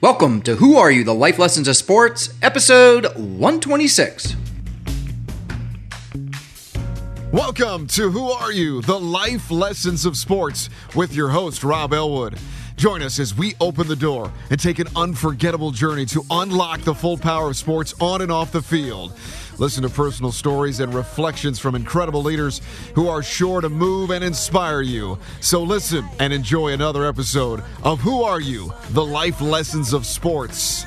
Welcome to Who Are You? The Life Lessons of Sports, episode 126. Welcome to Who Are You? The Life Lessons of Sports with your host, Rob Elwood. Join us as we open the door and take an unforgettable journey to unlock the full power of sports on and off the field. Listen to personal stories and reflections from incredible leaders who are sure to move and inspire you. So listen and enjoy another episode of Who Are You? The Life Lessons of Sports.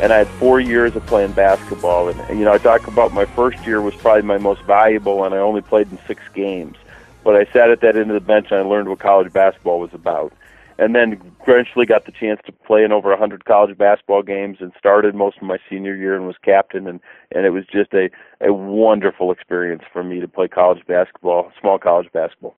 and I had four years of playing basketball. And you know, I talk about my first year was probably my most valuable, and I only played in six games. But I sat at that end of the bench and I learned what college basketball was about. And then eventually got the chance to play in over a 100 college basketball games and started most of my senior year and was captain. And, and it was just a, a wonderful experience for me to play college basketball, small college basketball.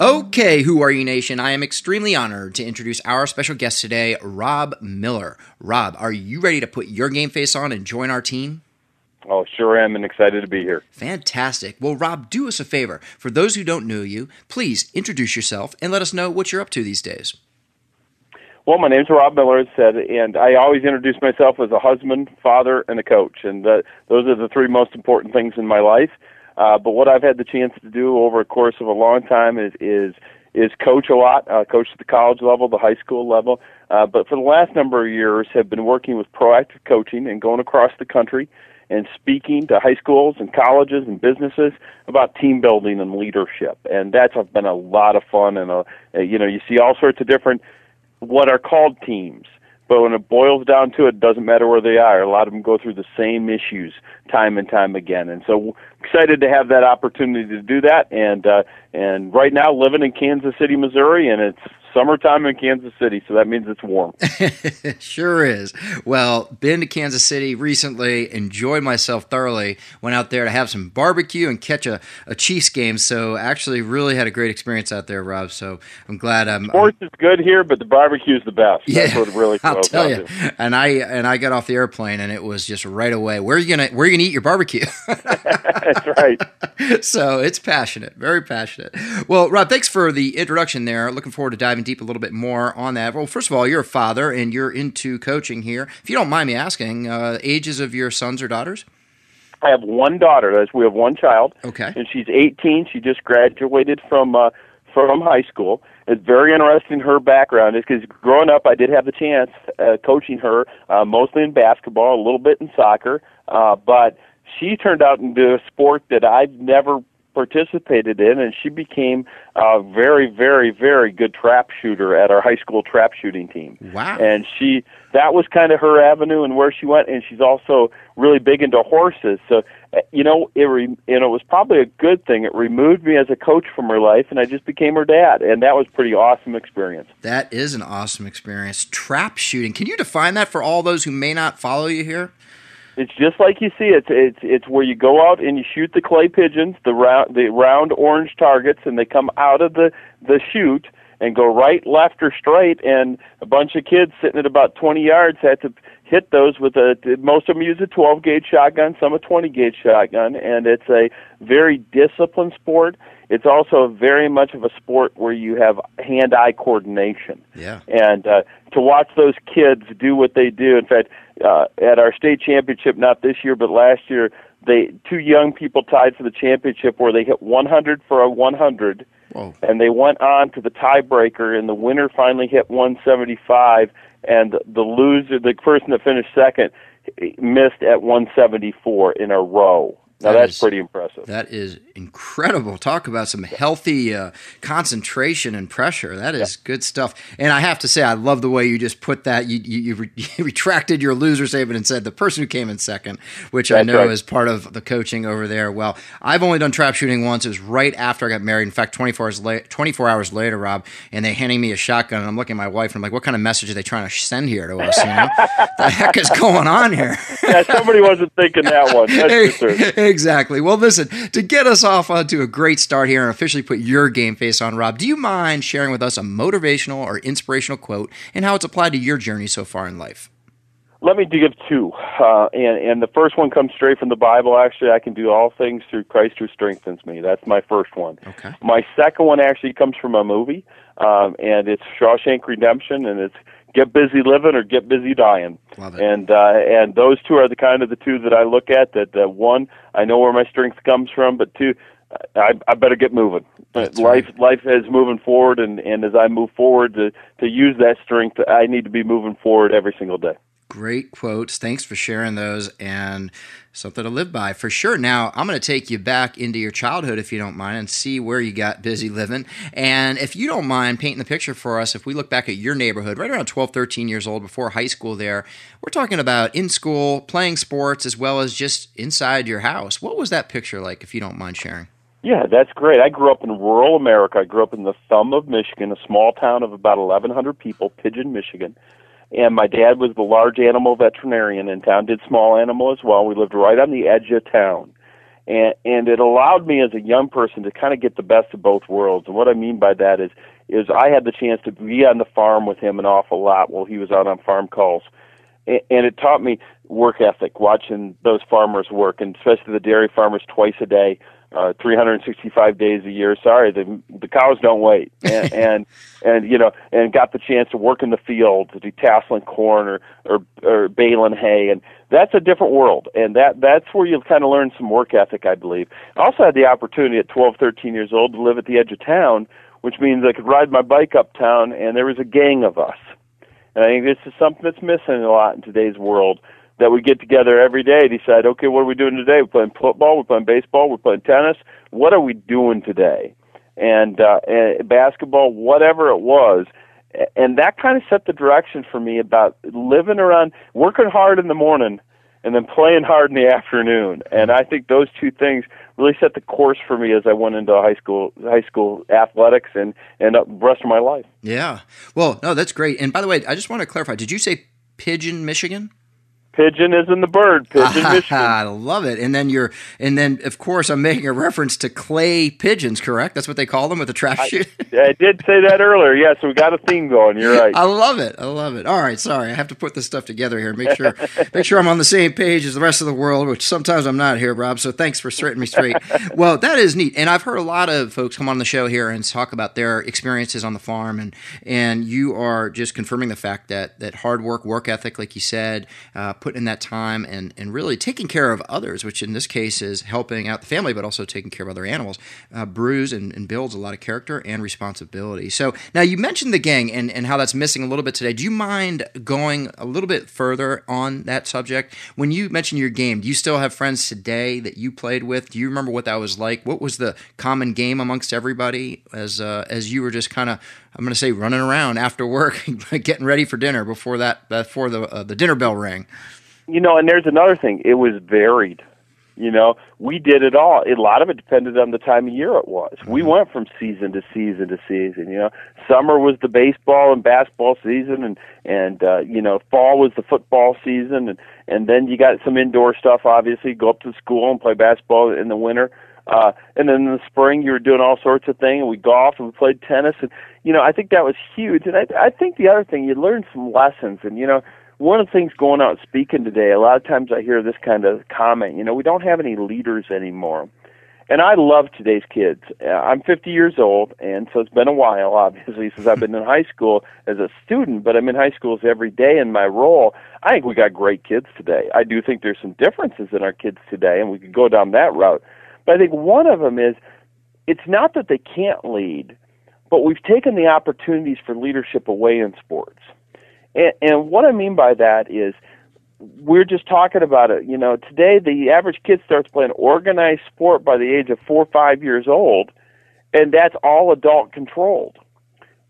Okay, Who Are You Nation? I am extremely honored to introduce our special guest today, Rob Miller. Rob, are you ready to put your game face on and join our team? Oh, sure am, and excited to be here. Fantastic. Well, Rob, do us a favor. For those who don't know you, please introduce yourself and let us know what you're up to these days. Well, my name's Rob Miller, as said, and I always introduce myself as a husband, father, and a coach, and uh, those are the three most important things in my life. Uh, but what I've had the chance to do over a course of a long time is is is coach a lot, uh, coach at the college level, the high school level. Uh, but for the last number of years, have been working with proactive coaching and going across the country and speaking to high schools and colleges and businesses about team building and leadership. And that's been a lot of fun. And uh, you know, you see all sorts of different what are called teams. But when it boils down to it, it doesn't matter where they are. A lot of them go through the same issues time and time again. And so excited to have that opportunity to do that. And uh, and right now living in Kansas City, Missouri, and it's summertime in Kansas City, so that means it's warm. sure is. Well, been to Kansas City recently, enjoyed myself thoroughly. Went out there to have some barbecue and catch a, a Chiefs game. So actually, really had a great experience out there, Rob. So I'm glad. I'm, Sports I'm, is good here, but the barbecue is the best. Yeah, That's what really. I'll tell you. To. And I and I got off the airplane, and it was just right away. Where are you gonna Where are you gonna eat your barbecue? That's right. so it's passionate, very passionate. Well, Rob, thanks for the introduction there. Looking forward to diving diving deep a little bit more on that. Well, first of all, you're a father and you're into coaching here. If you don't mind me asking, uh, ages of your sons or daughters? I have one daughter. We have one child. Okay. And she's 18. She just graduated from uh, from high school. It's very interesting her background is because growing up, I did have the chance uh, coaching her uh, mostly in basketball, a little bit in soccer, uh, but she turned out into a sport that I've never participated in, and she became a very, very, very good trap shooter at our high school trap shooting team. Wow! And she that was kind of her avenue and where she went, and she's also really big into horses. So eh, you know, it re, you know it was probably a good thing. It removed me as a coach from her life, and I just became her dad, and that was pretty awesome experience. That is an awesome experience. Trap shooting. Can you define that for all those who may not follow you here? It's just like you see it. It's it's where you go out and you shoot the clay pigeons, the round the round orange targets, and they come out of the the chute and go right, left, or straight. And a bunch of kids sitting at about 20 yards had to hit those with a. Most of them use a 12 gauge shotgun, some a 20 gauge shotgun, and it's a very disciplined sport. It's also very much of a sport where you have hand-eye coordination. Yeah. And uh, to watch those kids do what they do. In fact, uh, at our state championship, not this year but last year, they two young people tied for the championship where they hit 100 for a 100, Whoa. and they went on to the tiebreaker, and the winner finally hit 175, and the loser, the person that finished second, missed at 174 in a row. Now that that's is, pretty impressive. That is incredible. Talk about some healthy uh, concentration and pressure. That is yeah. good stuff. And I have to say, I love the way you just put that. You, you, you, re- you retracted your loser statement and said the person who came in second, which that's I know right. is part of the coaching over there. Well, I've only done trap shooting once. It was right after I got married. In fact, 24 hours, la- 24 hours later, Rob, and they handing me a shotgun. And I'm looking at my wife and I'm like, what kind of message are they trying to send here to us? You know, the heck is going on here? yeah, somebody wasn't thinking that one. That's for sure. Exactly. Well, listen, to get us off onto a great start here and officially put your game face on, Rob, do you mind sharing with us a motivational or inspirational quote and how it's applied to your journey so far in life? Let me give two, uh, and and the first one comes straight from the Bible. Actually, I can do all things through Christ who strengthens me. That's my first one. Okay. My second one actually comes from a movie, um, and it's Shawshank Redemption, and it's get busy living or get busy dying. Love it. And uh, and those two are the kind of the two that I look at. That uh, one, I know where my strength comes from, but two, I, I better get moving. That's life right. life is moving forward, and and as I move forward to to use that strength, I need to be moving forward every single day. Great quotes. Thanks for sharing those and something to live by for sure. Now, I'm going to take you back into your childhood, if you don't mind, and see where you got busy living. And if you don't mind painting the picture for us, if we look back at your neighborhood, right around 12, 13 years old, before high school, there, we're talking about in school, playing sports, as well as just inside your house. What was that picture like, if you don't mind sharing? Yeah, that's great. I grew up in rural America. I grew up in the thumb of Michigan, a small town of about 1,100 people, Pigeon, Michigan. And my dad was the large animal veterinarian in town, did small animal as well. We lived right on the edge of town. And, and it allowed me as a young person to kind of get the best of both worlds. And what I mean by that is, is I had the chance to be on the farm with him an awful lot while he was out on farm calls. And, and it taught me work ethic, watching those farmers work, and especially the dairy farmers twice a day uh, 365 days a year. Sorry, the the cows don't wait, and, and and you know, and got the chance to work in the field, to do tasseling corn or or, or baling hay, and that's a different world, and that that's where you kind of learn some work ethic, I believe. I also had the opportunity at 12, 13 years old to live at the edge of town, which means I could ride my bike uptown, and there was a gang of us. And I think this is something that's missing a lot in today's world that we get together every day, decide, okay, what are we doing today? We're playing football, we're playing baseball, we're playing tennis. What are we doing today? And, uh, and basketball, whatever it was. And that kind of set the direction for me about living around, working hard in the morning and then playing hard in the afternoon. And I think those two things really set the course for me as I went into high school, high school athletics and, and the rest of my life. Yeah. Well, no, that's great. And by the way, I just want to clarify did you say Pigeon, Michigan? Pigeon is in the bird. Pigeon, Michigan. I love it. And then you're, and then of course I'm making a reference to clay pigeons. Correct? That's what they call them with the trap shoot. I did say that earlier. Yeah, so we got a theme going. You're right. I love it. I love it. All right, sorry, I have to put this stuff together here. Make sure, make sure I'm on the same page as the rest of the world, which sometimes I'm not here, Rob. So thanks for setting me straight. well, that is neat, and I've heard a lot of folks come on the show here and talk about their experiences on the farm, and and you are just confirming the fact that that hard work, work ethic, like you said, uh, putting in that time, and and really taking care of others, which in this case is helping out the family, but also taking care of other animals, uh, brews and, and builds a lot of character and responsibility. So now you mentioned the gang and, and how that's missing a little bit today. Do you mind going a little bit further on that subject? When you mentioned your game, do you still have friends today that you played with? Do you remember what that was like? What was the common game amongst everybody as uh, as you were just kind of I'm going to say running around after work, getting ready for dinner before that before the uh, the dinner bell rang? You know, and there's another thing. It was varied. You know, we did it all. A lot of it depended on the time of year it was. We went from season to season to season. You know, summer was the baseball and basketball season, and and uh, you know, fall was the football season, and and then you got some indoor stuff. Obviously, go up to school and play basketball in the winter. Uh, and then in the spring, you were doing all sorts of things. And we golfed and we played tennis, and you know, I think that was huge. And I, I think the other thing, you learned some lessons. And you know, one of the things going out speaking today, a lot of times I hear this kind of comment. You know, we don't have any leaders anymore. And I love today's kids. Uh, I'm 50 years old, and so it's been a while, obviously, since I've been in high school as a student, but I'm in high schools every day in my role. I think we got great kids today. I do think there's some differences in our kids today, and we could go down that route. But I think one of them is it's not that they can't lead, but we've taken the opportunities for leadership away in sports. And, and what I mean by that is we're just talking about it. You know, today the average kid starts playing organized sport by the age of four or five years old, and that's all adult controlled.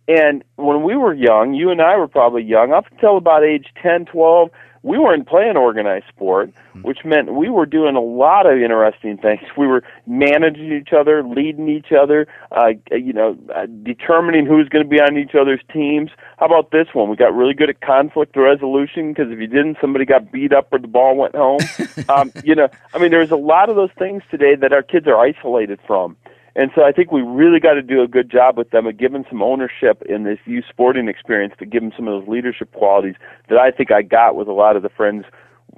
And when we were young, you and I were probably young, up until about age ten, twelve, we weren't playing organized sport, which meant we were doing a lot of interesting things. We were managing each other, leading each other, uh, you know, uh, determining who's going to be on each other's teams. How about this one? We got really good at conflict resolution because if you didn't, somebody got beat up or the ball went home. um, you know, I mean, there's a lot of those things today that our kids are isolated from. And so I think we really got to do a good job with them of giving some ownership in this youth sporting experience to give them some of those leadership qualities that I think I got with a lot of the friends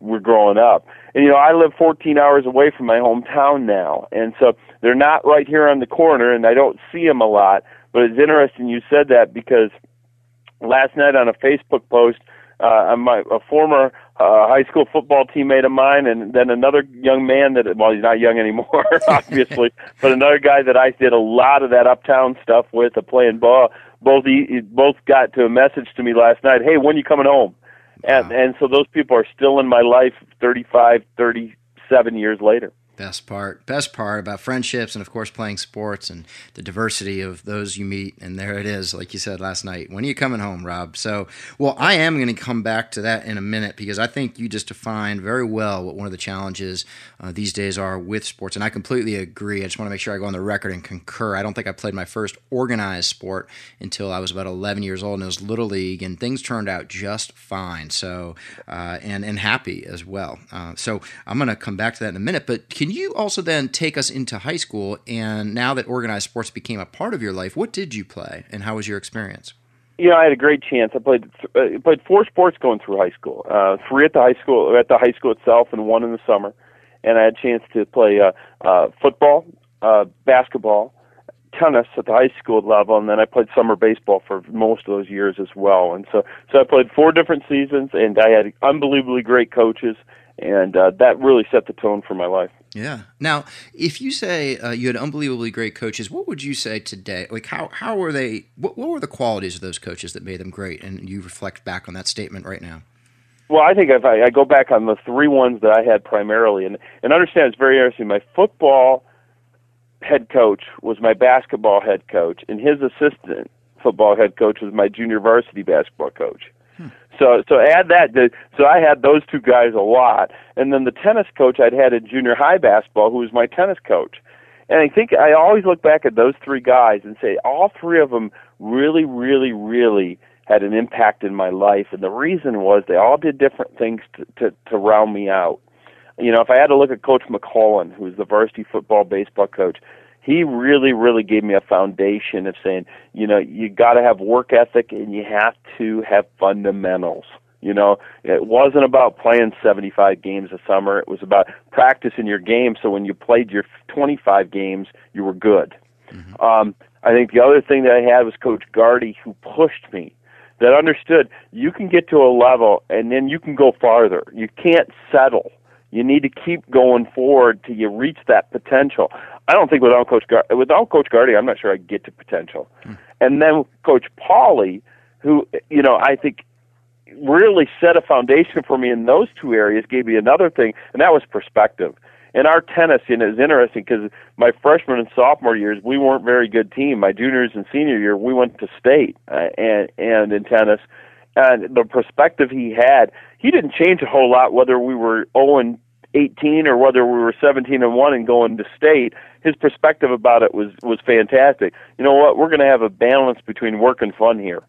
were growing up. And you know, I live 14 hours away from my hometown now, and so they're not right here on the corner, and I don't see them a lot. But it's interesting you said that because last night on a Facebook post, uh, my a former uh, high school football teammate of mine, and then another young man that well, he's not young anymore, obviously, but another guy that I did a lot of that uptown stuff with, uh, playing ball. Both he, both got to a message to me last night. Hey, when you coming home? And wow. and so those people are still in my life, thirty five, thirty seven years later best part best part about friendships and of course playing sports and the diversity of those you meet. And there it is like you said last night when are you coming home rob? So well i am going to come back to that in a minute because i think you just defined very well what one of the challenges uh, these days are with sports. And i completely agree. I just want to make sure i go on the record and concur. I don't think i played my first organized sport until i was about 11 years old and it was little league and things turned out just fine. So uh, and and happy as well. Uh, so i'm going to come back to that in a minute but can you also then take us into high school? And now that organized sports became a part of your life, what did you play, and how was your experience? Know, I had a great chance. I played uh, played four sports going through high school. Uh, three at the high school at the high school itself, and one in the summer. And I had a chance to play uh, uh, football, uh, basketball, tennis at the high school level, and then I played summer baseball for most of those years as well. And so, so I played four different seasons, and I had unbelievably great coaches, and uh, that really set the tone for my life. Yeah. Now, if you say uh, you had unbelievably great coaches, what would you say today? Like, how how were they? What, what were the qualities of those coaches that made them great? And you reflect back on that statement right now. Well, I think if I, I go back on the three ones that I had primarily, and and understand it's very interesting. My football head coach was my basketball head coach, and his assistant football head coach was my junior varsity basketball coach. So so add that. To, so I had those two guys a lot, and then the tennis coach I'd had in junior high basketball, who was my tennis coach. And I think I always look back at those three guys and say all three of them really, really, really had an impact in my life. And the reason was they all did different things to to, to round me out. You know, if I had to look at Coach McCullen, who was the varsity football baseball coach, he really, really gave me a foundation of saying, you know, you got to have work ethic and you have to have fundamentals. You know, it wasn't about playing 75 games a summer. It was about practicing your game so when you played your 25 games, you were good. Mm-hmm. Um, I think the other thing that I had was Coach Gardy, who pushed me, that understood you can get to a level and then you can go farther. You can't settle. You need to keep going forward till you reach that potential. I don't think without Coach Gar- without Coach Gardy, I'm not sure I get to potential. Hmm. And then Coach Pauly, who you know I think really set a foundation for me in those two areas, gave me another thing, and that was perspective. In our tennis, you know, it's interesting because my freshman and sophomore years, we weren't very good team. My juniors and senior year, we went to state, uh, and and in tennis, and the perspective he had, he didn't change a whole lot whether we were 0 and 18 or whether we were 17 and 1 and going to state his perspective about it was was fantastic. You know what? We're going to have a balance between work and fun here.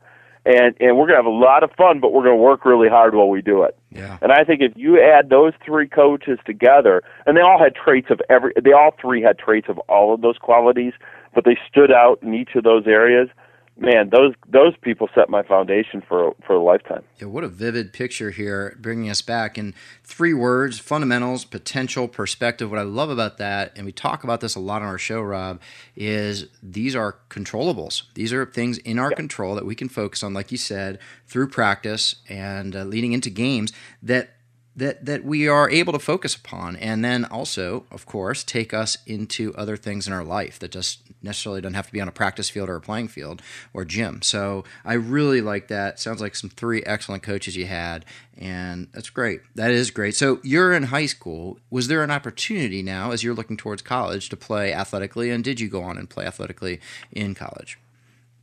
And and we're going to have a lot of fun but we're going to work really hard while we do it. Yeah. and i think if you add those three coaches together and they all had traits of every they all three had traits of all of those qualities but they stood out in each of those areas man, those those people set my foundation for for a lifetime. Yeah, what a vivid picture here, bringing us back in three words: fundamentals, potential, perspective. What I love about that, and we talk about this a lot on our show, Rob, is these are controllables. These are things in our yeah. control that we can focus on, like you said, through practice and uh, leading into games that that that we are able to focus upon. And then also of course take us into other things in our life that just necessarily doesn't have to be on a practice field or a playing field or gym. So i really like that. Sounds like some three excellent coaches you had and that's great. That is great. So you're in high school. Was there an opportunity now as you're looking towards college to play athletically? And did you go on and play athletically in college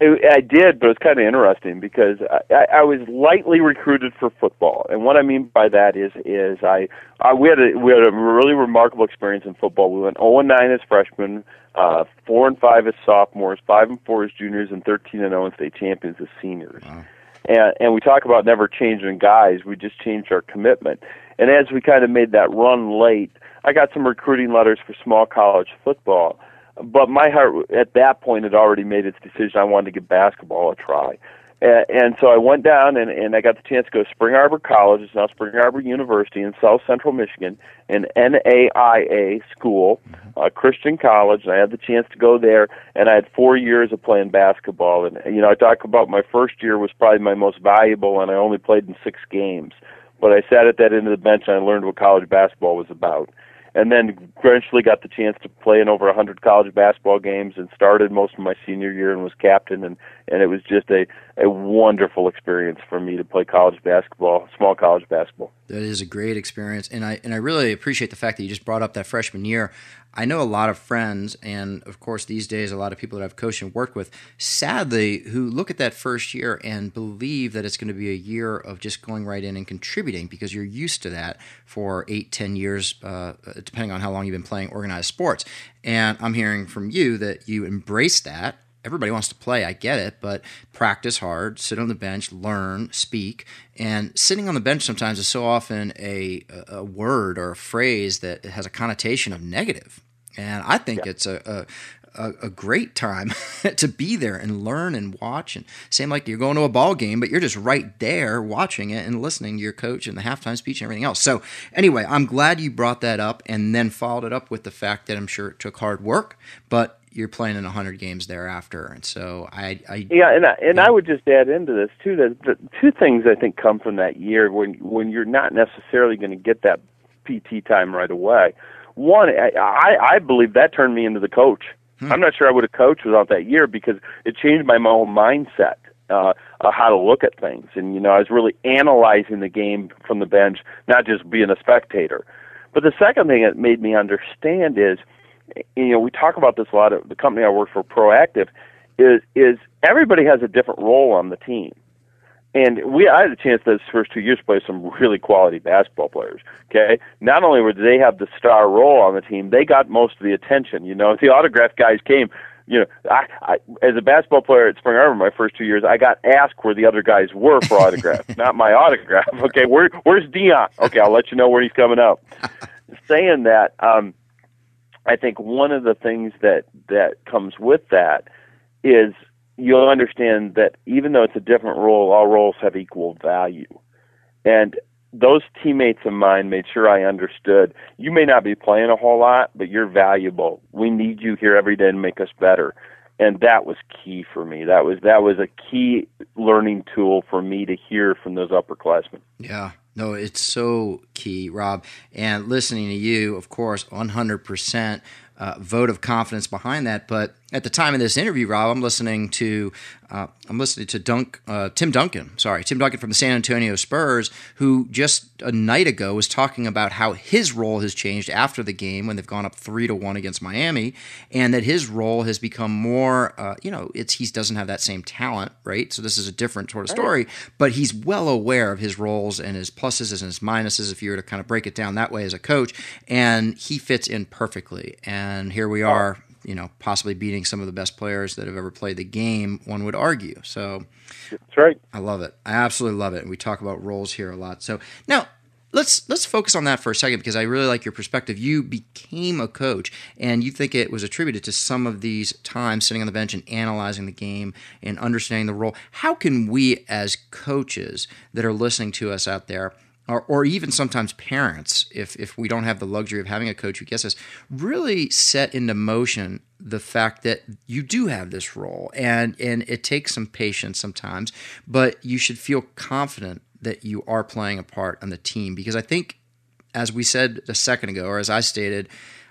I did, but it's kind of interesting because I, I was lightly recruited for football, and what I mean by that is is I, I we had a we had a really remarkable experience in football. We went 0 and 9 as freshmen, uh, 4 and 5 as sophomores, 5 and 4 as juniors, and 13 and 0 as state champions as seniors. Wow. And and we talk about never changing guys. We just changed our commitment. And as we kind of made that run late, I got some recruiting letters for small college football but my heart at that point had already made its decision. I wanted to give basketball a try. And, and so I went down and, and I got the chance to go to Spring Arbor College, it's now Spring Arbor University in South Central Michigan, an NAIA school, a Christian college. And I had the chance to go there, and I had four years of playing basketball. And you know, I talk about my first year was probably my most valuable, and I only played in six games. But I sat at that end of the bench and I learned what college basketball was about and then eventually got the chance to play in over a 100 college basketball games and started most of my senior year and was captain. And and it was just a a wonderful experience for me to play college basketball small college basketball that is a great experience and I and I really appreciate the fact that you just brought up that freshman year I know a lot of friends, and of course, these days, a lot of people that I've coached and worked with, sadly, who look at that first year and believe that it's going to be a year of just going right in and contributing because you're used to that for eight, ten years, uh, depending on how long you've been playing organized sports. And I'm hearing from you that you embrace that everybody wants to play. I get it, but practice hard, sit on the bench, learn, speak. And sitting on the bench sometimes is so often a, a word or a phrase that has a connotation of negative. And I think yeah. it's a, a, a, great time to be there and learn and watch. And same like you're going to a ball game, but you're just right there watching it and listening to your coach and the halftime speech and everything else. So, anyway, I'm glad you brought that up and then followed it up with the fact that I'm sure it took hard work, but you're playing in 100 games thereafter. And so I, I yeah, and I, and yeah. I would just add into this too that the two things I think come from that year when when you're not necessarily going to get that PT time right away. One, I, I I believe that turned me into the coach. Hmm. I'm not sure I would have coached without that year because it changed my whole mindset. Uh, uh, how to look at things, and you know, I was really analyzing the game from the bench, not just being a spectator. But the second thing it made me understand is you know, we talk about this a lot. Of, the company I work for, Proactive, is is everybody has a different role on the team. And we, I had a chance those first two years to play some really quality basketball players. Okay, not only were they have the star role on the team, they got most of the attention. You know, if the autograph guys came. You know, I, I as a basketball player at Spring Arbor, my first two years, I got asked where the other guys were for autographs, not my autograph. Okay, where where's Dion? Okay, I'll let you know where he's coming up. Saying that, um, I think one of the things that that comes with that is you'll understand that even though it's a different role, all roles have equal value. And those teammates of mine made sure I understood you may not be playing a whole lot, but you're valuable. We need you here every day to make us better. And that was key for me. That was that was a key learning tool for me to hear from those upperclassmen. Yeah. No, it's so key, Rob. And listening to you, of course, 100% uh, vote of confidence behind that. But at the time of this interview, Rob, I'm listening to uh, I'm listening to Dunk, uh, Tim Duncan. Sorry, Tim Duncan from the San Antonio Spurs, who just a night ago was talking about how his role has changed after the game when they've gone up three to one against Miami, and that his role has become more. Uh, you know, it's he doesn't have that same talent, right? So this is a different sort of story, but he's well aware of his roles and his pluses and his minuses. If you were to kind of break it down that way as a coach, and he fits in perfectly. And here we are you know, possibly beating some of the best players that have ever played the game, one would argue. So that's right. I love it. I absolutely love it. And we talk about roles here a lot. So now let's let's focus on that for a second because I really like your perspective. You became a coach, and you think it was attributed to some of these times sitting on the bench and analyzing the game and understanding the role. How can we, as coaches that are listening to us out there, or, or even sometimes parents, if, if we don't have the luxury of having a coach who gets us, really set into motion the fact that you do have this role. And, and it takes some patience sometimes, but you should feel confident that you are playing a part on the team. Because I think, as we said a second ago, or as I stated,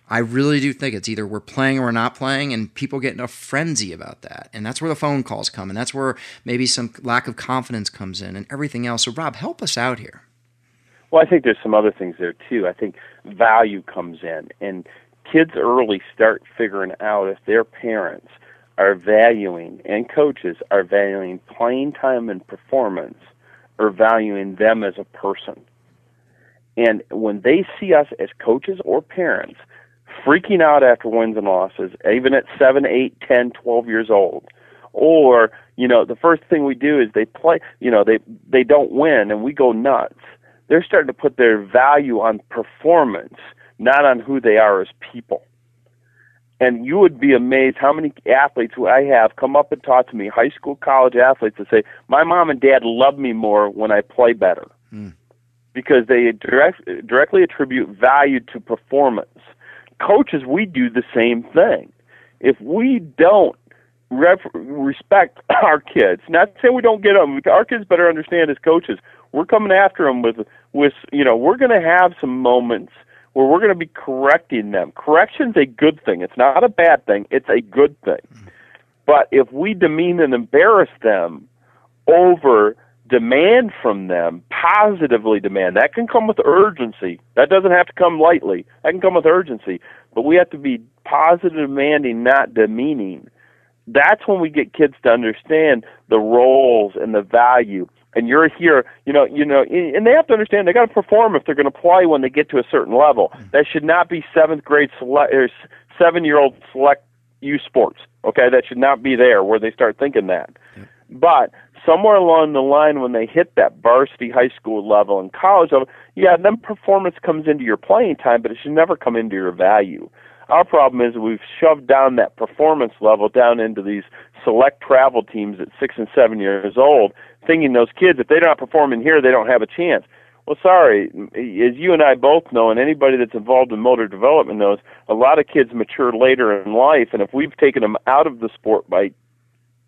I really do think it's either we're playing or we're not playing, and people get in a frenzy about that. And that's where the phone calls come, and that's where maybe some lack of confidence comes in, and everything else. So, Rob, help us out here. Well, I think there's some other things there too. I think value comes in, and kids early start figuring out if their parents are valuing and coaches are valuing playing time and performance or valuing them as a person. And when they see us as coaches or parents freaking out after wins and losses, even at seven, eight, ten, twelve years old, or you know, the first thing we do is they play, you know, they they don't win and we go nuts they're starting to put their value on performance, not on who they are as people. And you would be amazed how many athletes who I have come up and talk to me, high school, college athletes, that say, "My mom and dad love me more when I play better," mm. because they direct, directly attribute value to performance. Coaches, we do the same thing. If we don't ref- respect our kids, not say we don't get them, our kids better understand as coaches, we're coming after them with, with you know, we're going to have some moments where we're going to be correcting them. Correction's a good thing. It's not a bad thing. It's a good thing. Mm-hmm. But if we demean and embarrass them over demand from them, positively demand, that can come with urgency. That doesn't have to come lightly. That can come with urgency. But we have to be positive demanding, not demeaning. That's when we get kids to understand the roles and the value and you're here, you know, you know, and they have to understand they got to perform if they're going to play when they get to a certain level. Mm-hmm. That should not be seventh grade select or seven year old select U sports. Okay, that should not be there where they start thinking that. But somewhere along the line, when they hit that varsity high school level and college level, yeah, then performance comes into your playing time, but it should never come into your value. Our problem is we've shoved down that performance level down into these select travel teams at six and seven years old, thinking those kids, if they're not performing here, they don't have a chance. Well, sorry, as you and I both know, and anybody that's involved in motor development knows, a lot of kids mature later in life, and if we've taken them out of the sport by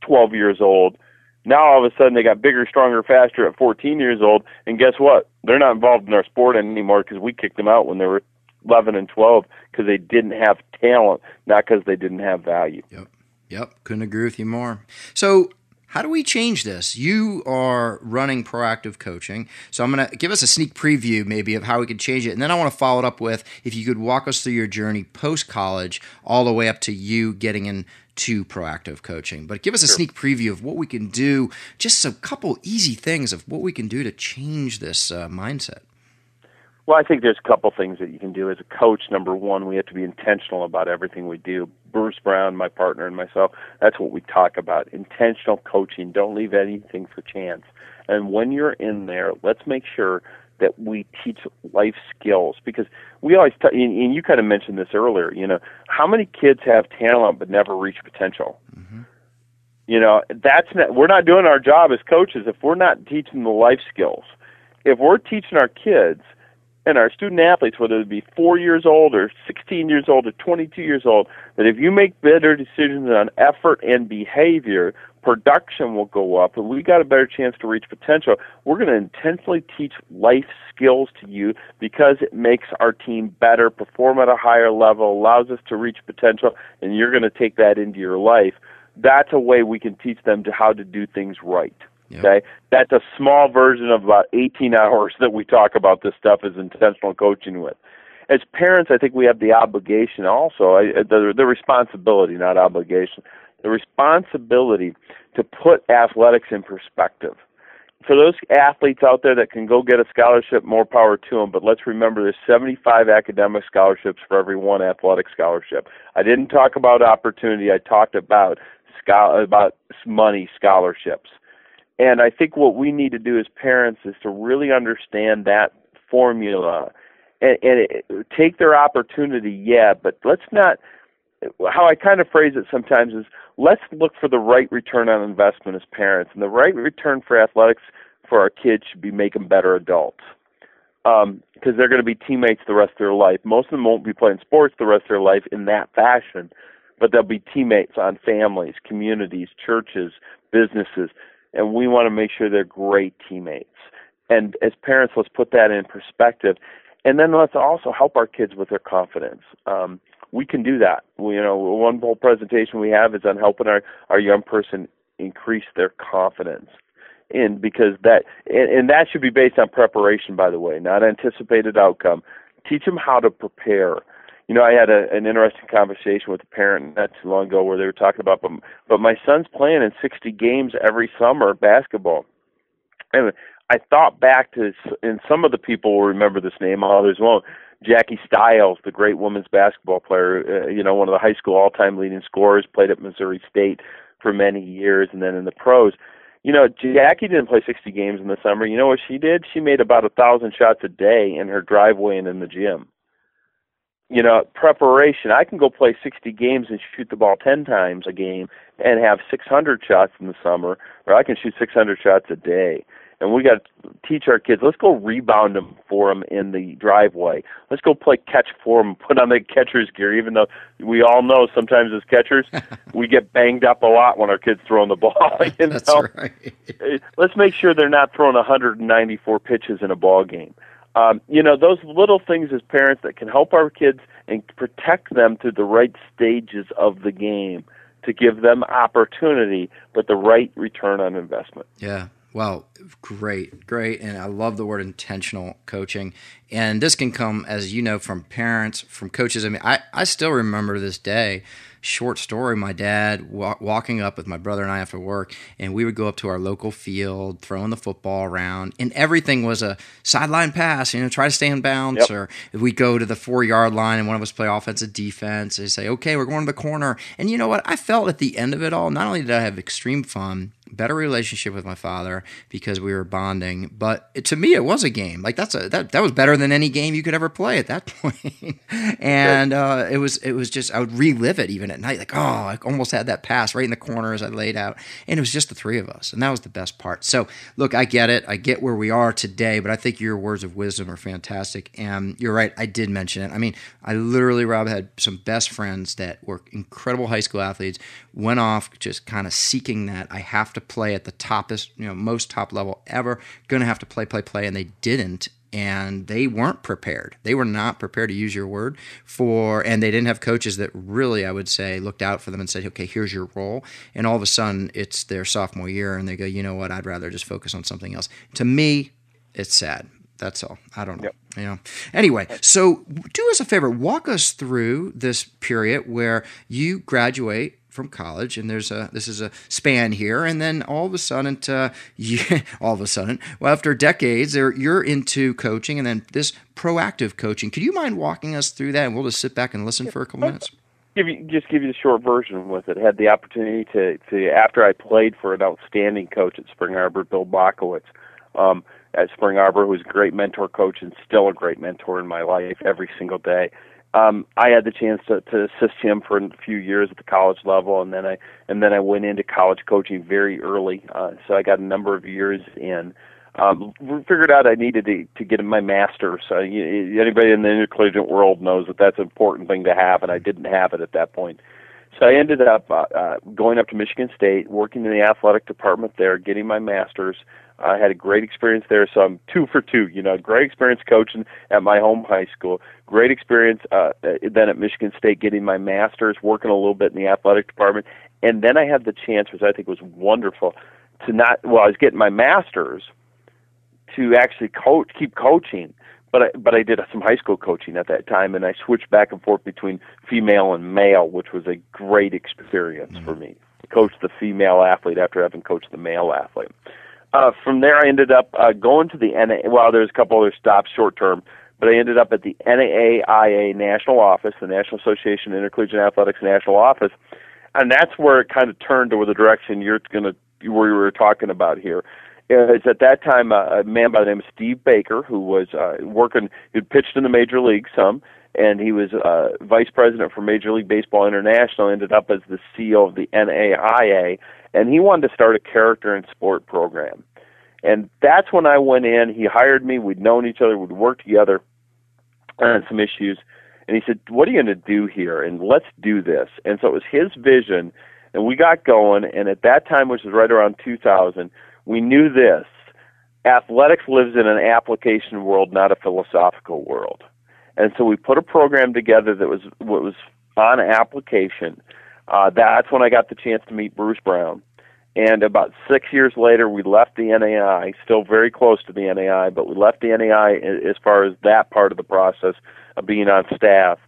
12 years old, now all of a sudden they got bigger, stronger, faster at 14 years old, and guess what? They're not involved in our sport anymore because we kicked them out when they were 11 and 12 because they didn't have talent, not because they didn't have value. Yep. Yep. Couldn't agree with you more. So, how do we change this? You are running proactive coaching. So, I'm going to give us a sneak preview maybe of how we could change it. And then I want to follow it up with if you could walk us through your journey post college all the way up to you getting into proactive coaching. But give us a sure. sneak preview of what we can do, just a couple easy things of what we can do to change this uh, mindset. Well, I think there's a couple things that you can do as a coach. Number one, we have to be intentional about everything we do. Bruce Brown, my partner, and myself, that's what we talk about. Intentional coaching. Don't leave anything for chance. And when you're in there, let's make sure that we teach life skills because we always t- and you kind of mentioned this earlier you know how many kids have talent but never reach potential mm-hmm. you know that's not we're not doing our job as coaches if we're not teaching the life skills if we're teaching our kids and our student athletes, whether it be four years old or 16 years old or 22 years old, that if you make better decisions on effort and behavior, production will go up and we got a better chance to reach potential. We're going to intentionally teach life skills to you because it makes our team better, perform at a higher level, allows us to reach potential, and you're going to take that into your life. That's a way we can teach them to how to do things right. Yep. Okay, that's a small version of about 18 hours that we talk about this stuff as intentional coaching with. As parents, I think we have the obligation also, uh, the, the responsibility, not obligation, the responsibility to put athletics in perspective. For those athletes out there that can go get a scholarship, more power to them. But let's remember there's 75 academic scholarships for every one athletic scholarship. I didn't talk about opportunity. I talked about about money scholarships. And I think what we need to do as parents is to really understand that formula and, and it, take their opportunity, yeah, but let's not. How I kind of phrase it sometimes is let's look for the right return on investment as parents, and the right return for athletics for our kids should be make them better adults because um, they're going to be teammates the rest of their life. Most of them won't be playing sports the rest of their life in that fashion, but they'll be teammates on families, communities, churches, businesses and we want to make sure they're great teammates. And as parents, let's put that in perspective, and then let's also help our kids with their confidence. Um, we can do that. We, you know, one whole presentation we have is on helping our our young person increase their confidence. And because that and, and that should be based on preparation, by the way, not anticipated outcome. Teach them how to prepare you know, I had a, an interesting conversation with a parent not too long ago where they were talking about, but, but my son's playing in 60 games every summer basketball. And I thought back to, and some of the people will remember this name, others won't. Jackie Stiles, the great women's basketball player, uh, you know, one of the high school all-time leading scorers, played at Missouri State for many years, and then in the pros. You know, Jackie didn't play 60 games in the summer. You know what she did? She made about a thousand shots a day in her driveway and in the gym you know, preparation. I can go play 60 games and shoot the ball 10 times a game and have 600 shots in the summer, or I can shoot 600 shots a day. And we got to teach our kids. Let's go rebound them for them in the driveway. Let's go play catch for them. Put on the catcher's gear. Even though we all know sometimes as catchers we get banged up a lot when our kids throwing the ball. You That's right. Let's make sure they're not throwing 194 pitches in a ball game um, you know those little things as parents that can help our kids and protect them to the right stages of the game to give them opportunity but the right return on investment. Yeah. Well great great. And i love the word intentional coaching. And this can come as you know from parents from coaches. I mean i, I still remember this day short story my dad wa- walking up with my brother and I after work, and we would go up to our local field, throwing the football around, and everything was a sideline pass, you know, try to stay in bounds. Yep. Or if we go to the four yard line and one of us play offensive defense, they say, okay, we're going to the corner. And you know what? I felt at the end of it all, not only did I have extreme fun, better relationship with my father because we were bonding. But it, to me, it was a game. Like that's a that that was better than any game you could ever play at that point. and uh, it was it was just I would relive it even at night. Like oh, I almost had that pass right in the corner as I laid out, and it was just the three of us, and that was the best part. So look, I get it. I get where we are today, but I think your words of wisdom are fantastic. And you're right. I did mention it. I mean, I literally Rob had some best friends that were incredible high school athletes. Went off just kind of seeking that. I have to play at the toppest, you know, most top level ever. Going to have to play, play, play, and they didn't. And they weren't prepared. They were not prepared to use your word for, and they didn't have coaches that really, I would say, looked out for them and said, "Okay, here's your role." And all of a sudden, it's their sophomore year, and they go, "You know what? I'd rather just focus on something else." To me, it's sad. That's all. I don't know. Yep. You know. Anyway, so do us a favor. Walk us through this period where you graduate from college, and there's a this is a span here, and then all of a sudden, uh, you, all of a sudden, well, after decades, you're into coaching, and then this proactive coaching. Could you mind walking us through that, and we'll just sit back and listen for a couple minutes? give you just give you the short version with it. Had the opportunity to to after I played for an outstanding coach at Spring Arbor, Bill Bakowitz, um, at Spring Arbor, who's a great mentor coach and still a great mentor in my life every single day. Um, I had the chance to, to assist him for a few years at the college level, and then I and then I went into college coaching very early. Uh, so I got a number of years in. Um, figured out I needed to, to get my master's. Uh, you, anybody in the intercollegiate world knows that that's an important thing to have, and I didn't have it at that point. So I ended up uh, uh, going up to Michigan State, working in the athletic department there, getting my master's. I had a great experience there, so I'm two for two. You know, great experience coaching at my home high school, great experience uh, then at Michigan State getting my master's, working a little bit in the athletic department, and then I had the chance, which I think was wonderful, to not. Well, I was getting my master's to actually coach, keep coaching, but I, but I did some high school coaching at that time, and I switched back and forth between female and male, which was a great experience mm-hmm. for me. Coach the female athlete after having coached the male athlete. Uh, from there, I ended up uh, going to the NA. Well, there's a couple other stops short term, but I ended up at the NAIA national office, the National Association of Intercollegiate Athletics national office, and that's where it kind of turned to the direction you're going to where you were talking about here. Is at that time uh, a man by the name of Steve Baker, who was uh, working, he'd pitched in the major league some, and he was uh, vice president for Major League Baseball International. Ended up as the CEO of the NAIA, and he wanted to start a character and sport program. And that's when I went in. He hired me. We'd known each other. We'd worked together on some issues. And he said, "What are you going to do here? And let's do this." And so it was his vision, and we got going. And at that time, which was right around 2000, we knew this: athletics lives in an application world, not a philosophical world. And so we put a program together that was what was on application. Uh, that's when I got the chance to meet Bruce Brown. And about six years later, we left the NAI, still very close to the NAI, but we left the NAI as far as that part of the process of being on staff,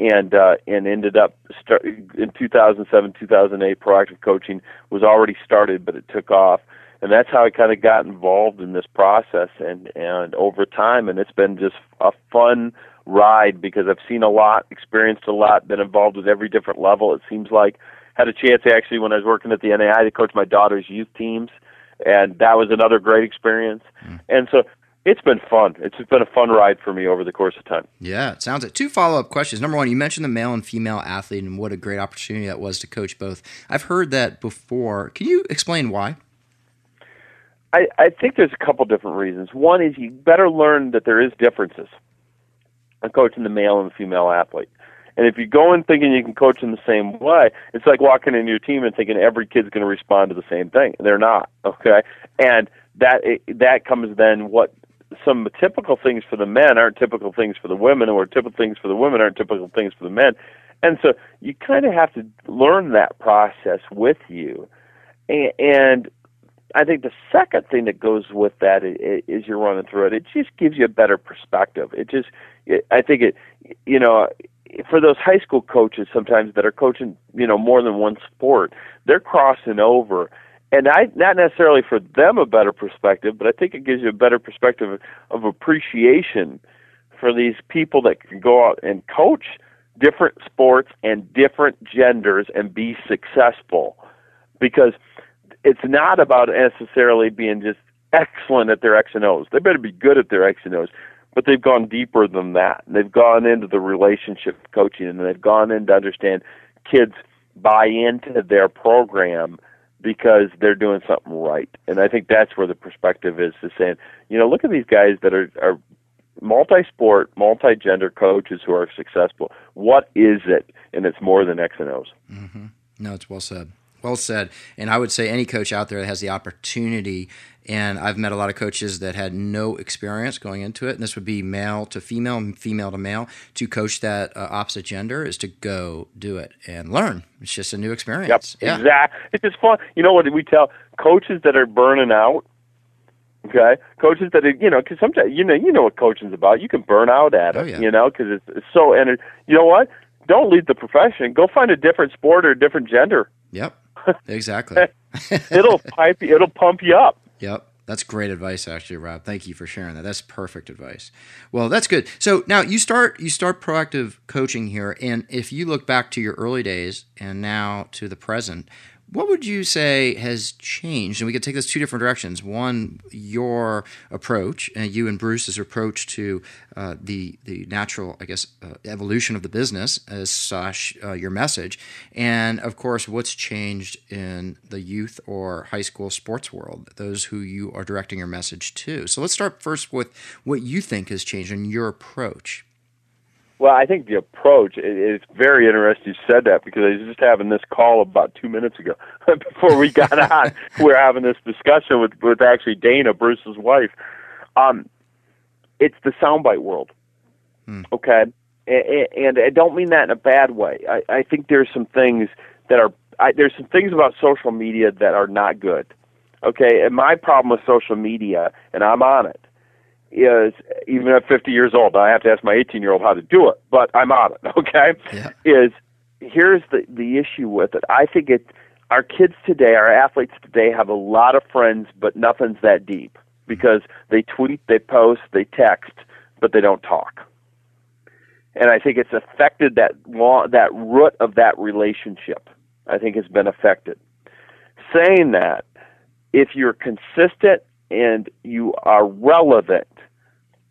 and uh, and ended up start, in 2007, 2008. Proactive coaching was already started, but it took off, and that's how I kind of got involved in this process, and and over time, and it's been just a fun ride because I've seen a lot, experienced a lot, been involved with every different level. It seems like had a chance actually when I was working at the NAI to coach my daughter's youth teams, and that was another great experience. Mm. And so it's been fun. It's been a fun ride for me over the course of time. Yeah, it sounds like two follow up questions. Number one, you mentioned the male and female athlete and what a great opportunity that was to coach both. I've heard that before. Can you explain why? I, I think there's a couple different reasons. One is you better learn that there is differences in coaching the male and the female athlete. And if you go in thinking you can coach in the same way, it's like walking into your team and thinking every kid's going to respond to the same thing. They're not. Okay, and that that comes then what some typical things for the men aren't typical things for the women, or typical things for the women aren't typical things for the men. And so you kind of have to learn that process with you. And, and I think the second thing that goes with that is you're running through it. It just gives you a better perspective. It just, I think it, you know, for those high school coaches sometimes that are coaching, you know, more than one sport, they're crossing over and I not necessarily for them a better perspective, but I think it gives you a better perspective of appreciation for these people that can go out and coach different sports and different genders and be successful because it's not about necessarily being just excellent at their X and O's. They better be good at their X and O's, but they've gone deeper than that. They've gone into the relationship coaching and they've gone in to understand kids buy into their program because they're doing something right. And I think that's where the perspective is to saying, you know, look at these guys that are, are multi-sport, multi-gender coaches who are successful. What is it? And it's more than X and O's. Mm-hmm. No, it's well said. Well said. And I would say any coach out there that has the opportunity, and I've met a lot of coaches that had no experience going into it, and this would be male to female, female to male, to coach that uh, opposite gender is to go do it and learn. It's just a new experience. Yep, yeah. exactly. It's just fun. You know what we tell coaches that are burning out? Okay, coaches that are, you know, because sometimes you know you know what coaching's about. You can burn out at it, oh, yeah. you know, because it's, it's so. And you know what? Don't leave the profession. Go find a different sport or a different gender. Yep exactly. it'll pipe. It'll pump you up. Yep. That's great advice, actually, Rob. Thank you for sharing that. That's perfect advice. Well, that's good. So now you start you start proactive coaching here, and if you look back to your early days and now to the present, what would you say has changed? And we could take this two different directions. One, your approach, and uh, you and Bruce's approach to uh, the the natural, I guess, uh, evolution of the business as such, uh, your message, and of course, what's changed in the youth or high school sports world, those who you are directing your message to. So let's start first with what you think has changed in your approach. Well, I think the approach is very interesting. You said that because I was just having this call about two minutes ago before we got on. We're having this discussion with with actually Dana, Bruce's wife. Um, it's the soundbite world, hmm. okay, and, and I don't mean that in a bad way. I, I think there's some things that are I, there's some things about social media that are not good. Okay, and my problem with social media, and I'm on it, is even at 50 years old, I have to ask my 18 year old how to do it, but I'm on it. Okay, yeah. is here's the the issue with it. I think it our kids today, our athletes today, have a lot of friends, but nothing's that deep because they tweet, they post, they text, but they don't talk. And I think it's affected that that root of that relationship. I think has been affected. Saying that, if you're consistent and you are relevant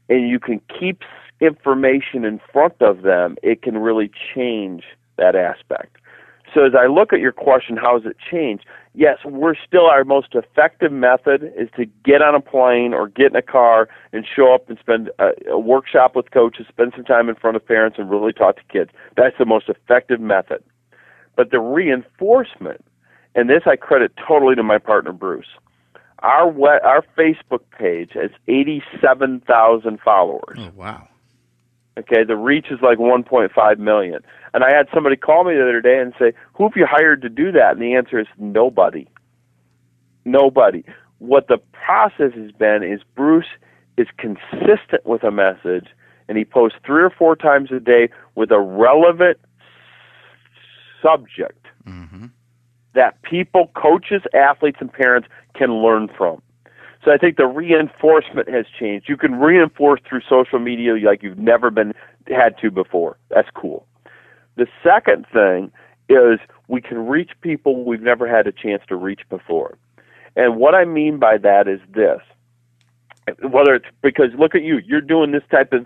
and you can keep information in front of them, it can really change that aspect. So as I look at your question, how has it changed? Yes, we're still our most effective method is to get on a plane or get in a car and show up and spend a, a workshop with coaches, spend some time in front of parents and really talk to kids. That's the most effective method. But the reinforcement, and this I credit totally to my partner Bruce our web, our Facebook page has 87,000 followers. Oh, wow. Okay, the reach is like 1.5 million. And I had somebody call me the other day and say, "Who have you hired to do that?" And the answer is nobody. Nobody. What the process has been is Bruce is consistent with a message and he posts 3 or 4 times a day with a relevant subject. Mm-hmm that people, coaches, athletes, and parents can learn from. So I think the reinforcement has changed. You can reinforce through social media like you've never been had to before. That's cool. The second thing is we can reach people we've never had a chance to reach before. And what I mean by that is this. whether it's because look at you, you're doing this type of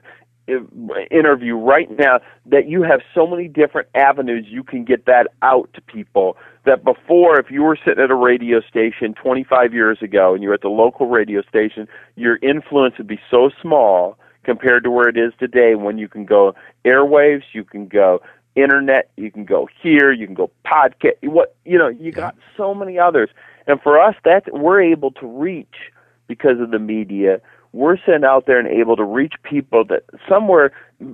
interview right now that you have so many different avenues you can get that out to people that before if you were sitting at a radio station 25 years ago and you're at the local radio station your influence would be so small compared to where it is today when you can go airwaves you can go internet you can go here you can go podcast what you know you got so many others. And for us that we're able to reach because of the media we're sent out there and able to reach people that somewhere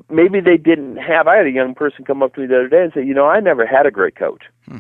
maybe they didn't have. I had a young person come up to me the other day and say, you know, I never had a great coach. Hmm.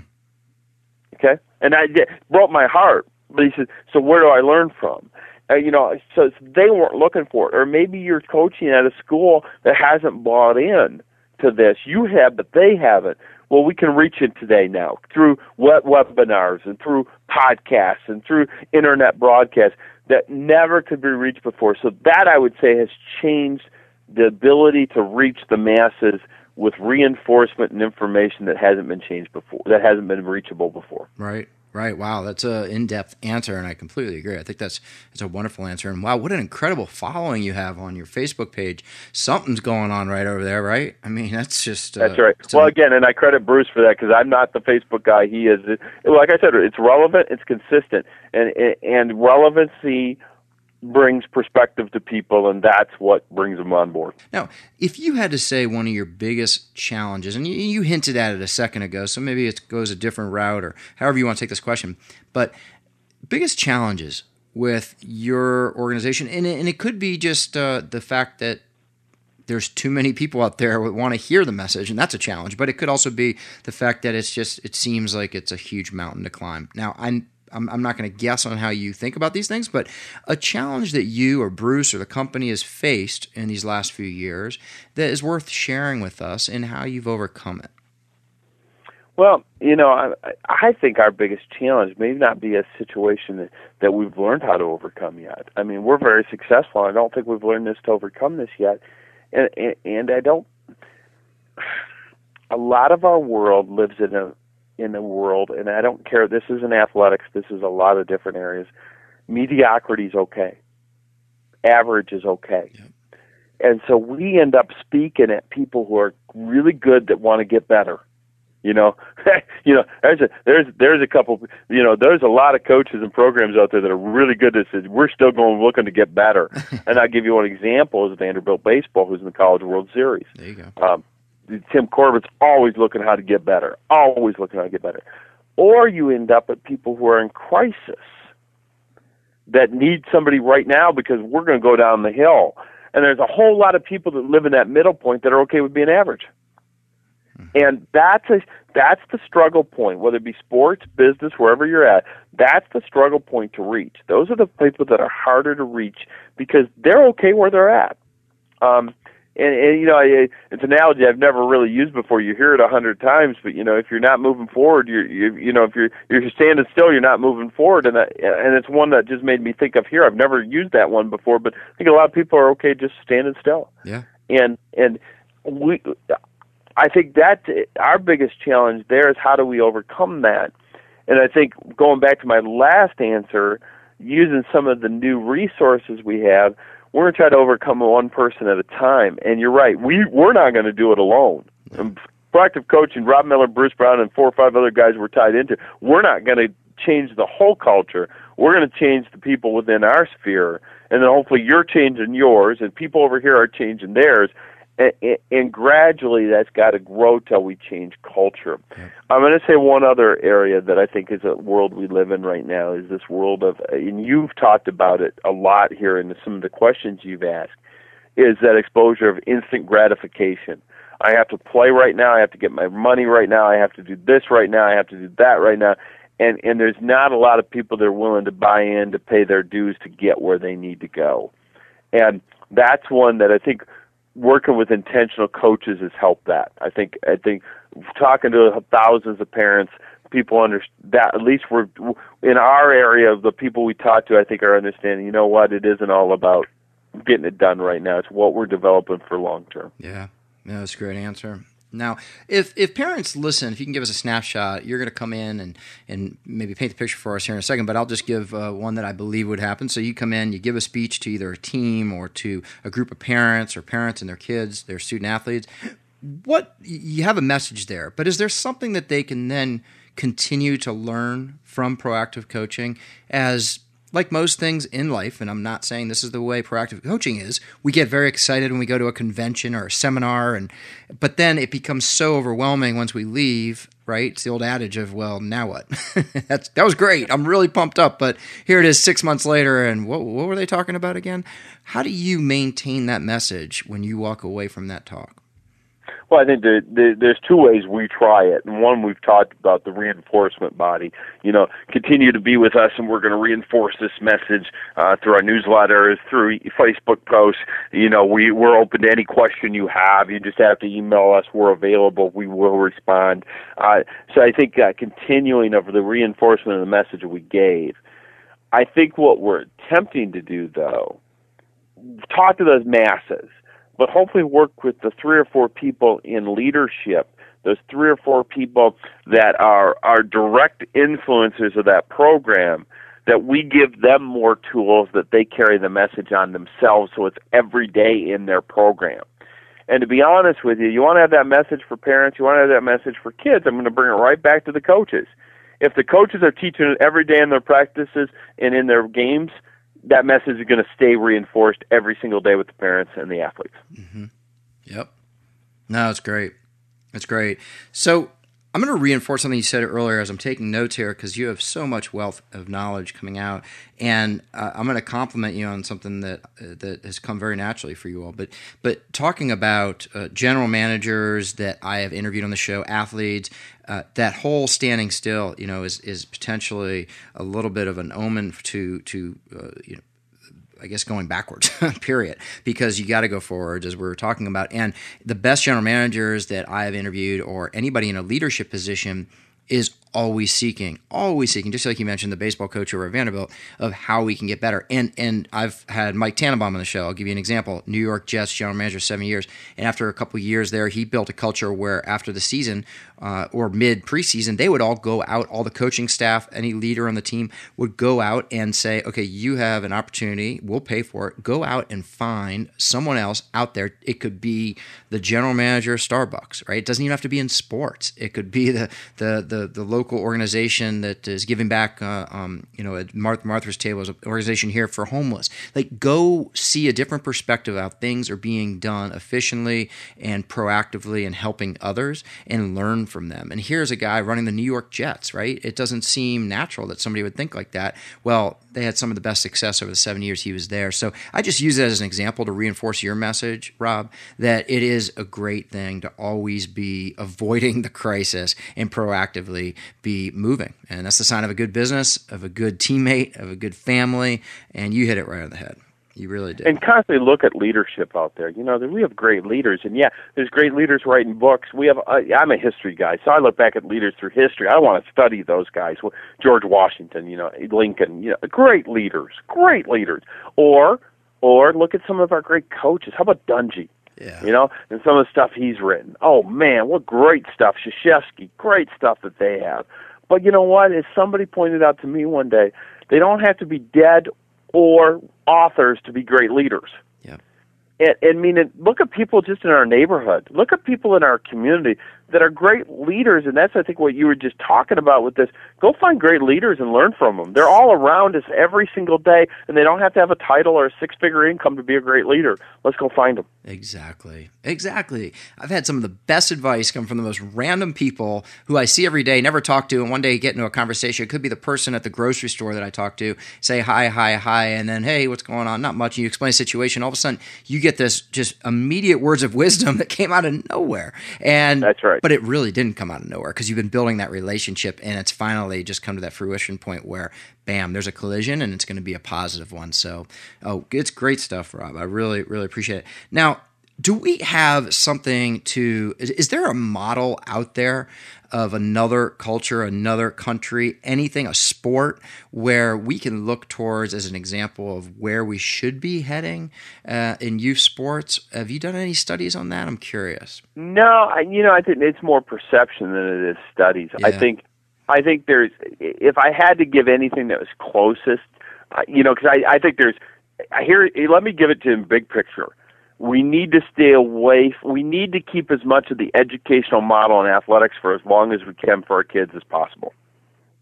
Okay, and I did, broke my heart. But he said, so where do I learn from? Uh, you know, so they weren't looking for it, or maybe you're coaching at a school that hasn't bought in to this. You have, but they haven't. Well, we can reach it today now through web webinars and through podcasts and through internet broadcasts that never could be reached before. So that I would say has changed the ability to reach the masses with reinforcement and information that hasn't been changed before, that hasn't been reachable before. Right. Right. Wow. That's a in-depth answer, and I completely agree. I think that's it's a wonderful answer. And wow, what an incredible following you have on your Facebook page. Something's going on right over there, right? I mean, that's just uh, that's right. Well, again, and I credit Bruce for that because I'm not the Facebook guy. He is. Like I said, it's relevant, it's consistent, and and relevancy brings perspective to people, and that's what brings them on board. Now, if you had to say one of your biggest challenges, and you, you hinted at it a second ago, so maybe it goes a different route or however you want to take this question, but biggest challenges with your organization, and it, and it could be just uh, the fact that there's too many people out there who want to hear the message, and that's a challenge. But it could also be the fact that it's just it seems like it's a huge mountain to climb. Now, I I'm, I'm not going to guess on how you think about these things, but a challenge that you or Bruce or the company has faced in these last few years that is worth sharing with us and how you've overcome it. Well, you know, I, I think our biggest challenge may not be a situation that, that we've learned how to overcome yet. I mean, we're very successful. I don't think we've learned this to overcome this yet, and and, and I don't. A lot of our world lives in a in the world, and I don't care. This isn't athletics. This is a lot of different areas. Mediocrity is okay. Average is okay. Yep. And so we end up speaking at people who are really good that want to get better. You know, you know, there's a there's there's a couple. You know, there's a lot of coaches and programs out there that are really good That this. We're still going looking to get better. and I'll give you one example: is Vanderbilt baseball, who's in the College World Series. There you go. Um, Tim Corbin's always looking how to get better, always looking how to get better. Or you end up with people who are in crisis that need somebody right now because we're going to go down the hill. And there's a whole lot of people that live in that middle point that are okay with being average. Mm-hmm. And that's a that's the struggle point, whether it be sports, business, wherever you're at. That's the struggle point to reach. Those are the people that are harder to reach because they're okay where they're at. Um, and, and you know, it's an analogy I've never really used before. You hear it a hundred times, but you know, if you're not moving forward, you're you you know, if you're you're standing still, you're not moving forward, and that, and it's one that just made me think of here. I've never used that one before, but I think a lot of people are okay just standing still. Yeah. And and we, I think that our biggest challenge there is how do we overcome that? And I think going back to my last answer, using some of the new resources we have we're going to try to overcome one person at a time. And you're right, we we're not going to do it alone. Um, proactive coaching, Rob Miller, Bruce Brown, and four or five other guys we're tied into. We're not going to change the whole culture. We're going to change the people within our sphere, and then hopefully you're changing yours, and people over here are changing theirs and, and gradually that's got to grow till we change culture. I'm going to say one other area that I think is a world we live in right now is this world of, and you've talked about it a lot here in some of the questions you've asked, is that exposure of instant gratification. I have to play right now. I have to get my money right now. I have to do this right now. I have to do that right now. And and there's not a lot of people that are willing to buy in to pay their dues to get where they need to go. And that's one that I think working with intentional coaches has helped that. I think I think talking to thousands of parents, people understand that at least we're in our area of the people we talk to. I think are understanding. You know what? It isn't all about getting it done right now. It's what we're developing for long term. Yeah, yeah, that's a great answer. Now, if if parents listen, if you can give us a snapshot, you're going to come in and and maybe paint the picture for us here in a second. But I'll just give uh, one that I believe would happen. So you come in, you give a speech to either a team or to a group of parents or parents and their kids, their student athletes. What you have a message there, but is there something that they can then continue to learn from proactive coaching as like most things in life, and I'm not saying this is the way proactive coaching is, we get very excited when we go to a convention or a seminar, and but then it becomes so overwhelming once we leave. Right? It's the old adage of, well, now what? That's that was great. I'm really pumped up, but here it is six months later, and what what were they talking about again? How do you maintain that message when you walk away from that talk? Well, I think there, there, there's two ways we try it, and one we've talked about the reinforcement body. You know, continue to be with us, and we're going to reinforce this message uh, through our newsletters, through Facebook posts. You know, we we're open to any question you have. You just have to email us. We're available. We will respond. Uh, so I think uh, continuing of the reinforcement of the message we gave. I think what we're attempting to do, though, talk to those masses but hopefully work with the three or four people in leadership those three or four people that are are direct influencers of that program that we give them more tools that they carry the message on themselves so it's every day in their program. And to be honest with you you want to have that message for parents you want to have that message for kids i'm going to bring it right back to the coaches. If the coaches are teaching it every day in their practices and in their games that message is going to stay reinforced every single day with the parents and the athletes. Mm-hmm. Yep. No, it's great. It's great. So I'm going to reinforce something you said earlier as I'm taking notes here because you have so much wealth of knowledge coming out, and uh, I'm going to compliment you on something that uh, that has come very naturally for you all. But but talking about uh, general managers that I have interviewed on the show, athletes, uh, that whole standing still, you know, is is potentially a little bit of an omen to to uh, you know I guess going backwards, period, because you got to go forwards as we were talking about. And the best general managers that I have interviewed or anybody in a leadership position is always seeking, always seeking, just like you mentioned, the baseball coach over at Vanderbilt, of how we can get better. And and I've had Mike Tannenbaum on the show. I'll give you an example. New York Jets general manager, seven years, and after a couple years there, he built a culture where after the season uh, or mid preseason, they would all go out, all the coaching staff, any leader on the team would go out and say, okay, you have an opportunity, we'll pay for it. Go out and find someone else out there. It could be the general manager of Starbucks, right? It doesn't even have to be in sports. It could be the the the, the local organization that is giving back, uh, um, you know, at Martha, Martha's Table is an organization here for homeless. Like, go see a different perspective of how things are being done efficiently and proactively and helping others and learn from them. And here's a guy running the New York Jets, right? It doesn't seem natural that somebody would think like that. Well, they had some of the best success over the seven years he was there. So I just use it as an example to reinforce your message, Rob, that it is a great thing to always be avoiding the crisis and proactively be moving. And that's the sign of a good business, of a good teammate, of a good family. And you hit it right on the head. You really did. And constantly look at leadership out there. You know, we have great leaders, and yeah, there's great leaders writing books. We have. Uh, I'm a history guy, so I look back at leaders through history. I want to study those guys. George Washington, you know, Lincoln, you know, great leaders, great leaders. Or, or look at some of our great coaches. How about Dungy? Yeah. You know, and some of the stuff he's written. Oh man, what great stuff. Krzyzewski, great stuff that they have. But you know what? As somebody pointed out to me one day, they don't have to be dead or authors to be great leaders. Yeah. And, and I mean, look at people just in our neighborhood. Look at people in our community that are great leaders, and that's I think what you were just talking about with this. Go find great leaders and learn from them. They're all around us every single day, and they don't have to have a title or a six-figure income to be a great leader. Let's go find them. Exactly, exactly. I've had some of the best advice come from the most random people who I see every day, never talk to, and one day get into a conversation. It could be the person at the grocery store that I talk to, say hi, hi, hi, and then hey, what's going on? Not much. And you explain the situation. All of a sudden, you get this just immediate words of wisdom that came out of nowhere, and that's right right. But it really didn't come out of nowhere because you've been building that relationship and it's finally just come to that fruition point where, bam, there's a collision and it's going to be a positive one. So, oh, it's great stuff, Rob. I really, really appreciate it. Now, do we have something to is, is, there a model out there of another culture another country anything a sport where we can look towards as an example of where we should be heading uh, in youth sports? Have you done any studies on that? I'm curious. No I, you know i think it's more perception than it is studies. Yeah. i think i think there's if i had to give anything that was closest you know because I, I think there's here let me give it to him big picture we need to stay away. We need to keep as much of the educational model in athletics for as long as we can for our kids as possible.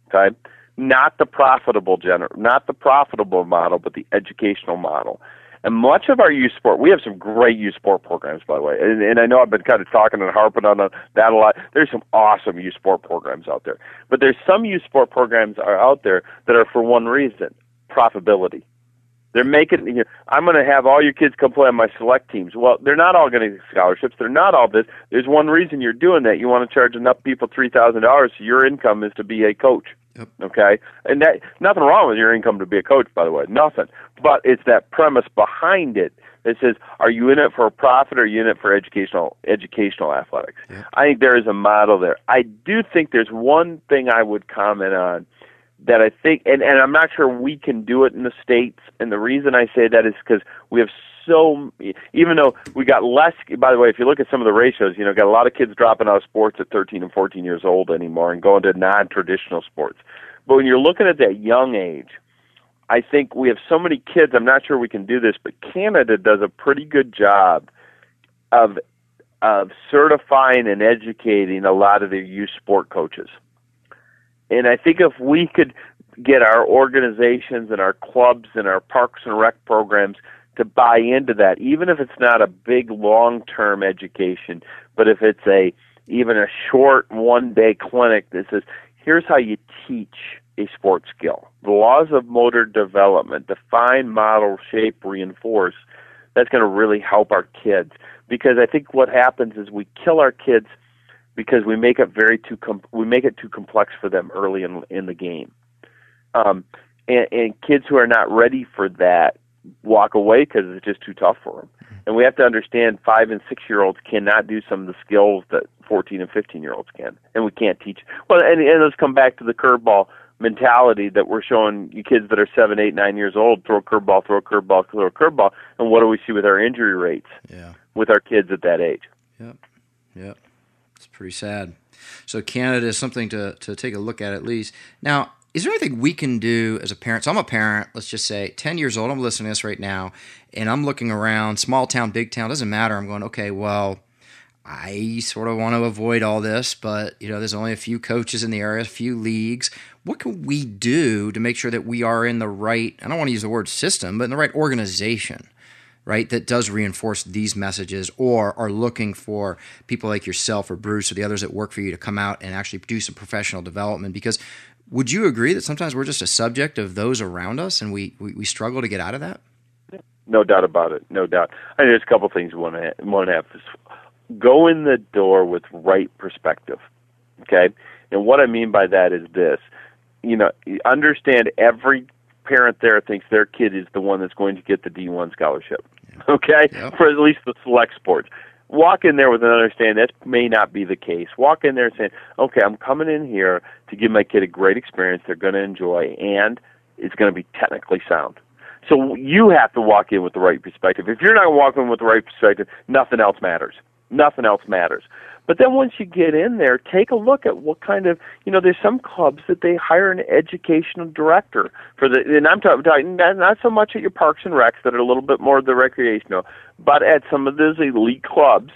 Okay, not the profitable gener- not the profitable model, but the educational model. And much of our youth sport, we have some great youth sport programs, by the way. And, and I know I've been kind of talking and harping on that a lot. There's some awesome youth sport programs out there, but there's some youth sport programs are out there that are for one reason: profitability they're making. You know, I'm going to have all your kids come play on my select teams. Well, they're not all going to get scholarships. They're not all this. There's one reason you're doing that. You want to charge enough people three thousand dollars. So your income is to be a coach. Yep. Okay, and that nothing wrong with your income to be a coach, by the way, nothing. But it's that premise behind it that says, are you in it for a profit or are you in it for educational educational athletics? Yep. I think there is a model there. I do think there's one thing I would comment on that I think, and, and I'm not sure we can do it in the States. And the reason I say that is because we have so, even though we got less, by the way, if you look at some of the ratios, you know, got a lot of kids dropping out of sports at 13 and 14 years old anymore and going to non traditional sports. But when you're looking at that young age, I think we have so many kids. I'm not sure we can do this, but Canada does a pretty good job of of certifying and educating a lot of their youth sport coaches. And I think if we could get our organizations and our clubs and our parks and rec programs to buy into that, even if it's not a big long term education, but if it's a even a short one day clinic that says, here's how you teach a sports skill. The laws of motor development, define, model, shape, reinforce. That's going to really help our kids because I think what happens is we kill our kids because we make it very too com- we make it too complex for them early in in the game. Um, and, and kids who are not ready for that walk away because it's just too tough for them. And we have to understand five and six year olds cannot do some of the skills that 14 and 15 year olds can, and we can't teach. Well, and, and let's come back to the curveball mentality that we're showing you kids that are seven, eight, nine years old throw a curveball, throw a curveball, throw a curveball, and what do we see with our injury rates? Yeah. With our kids at that age. Yep. Yep. It's pretty sad. So Canada is something to, to take a look at at least. Now, is there anything we can do as a parent? So I'm a parent, let's just say 10 years old, I'm listening to this right now, and I'm looking around, small town, big town, doesn't matter. I'm going, okay, well, I sort of want to avoid all this, but you know, there's only a few coaches in the area, a few leagues. What can we do to make sure that we are in the right, I don't want to use the word system, but in the right organization? Right, that does reinforce these messages or are looking for people like yourself or Bruce or the others that work for you to come out and actually do some professional development? Because would you agree that sometimes we're just a subject of those around us and we, we, we struggle to get out of that? No doubt about it. No doubt. I mean, there's a couple things we want to, to have. Go in the door with right perspective. Okay? And what I mean by that is this you know, understand every parent there thinks their kid is the one that's going to get the D1 scholarship. Okay, yep. for at least the select sports. Walk in there with an understanding that may not be the case. Walk in there saying, "Okay, I'm coming in here to give my kid a great experience. They're going to enjoy, and it's going to be technically sound." So you have to walk in with the right perspective. If you're not walking with the right perspective, nothing else matters. Nothing else matters. But then once you get in there, take a look at what kind of, you know, there's some clubs that they hire an educational director for the, and I'm talking not so much at your parks and recs that are a little bit more of the recreational, but at some of those elite clubs,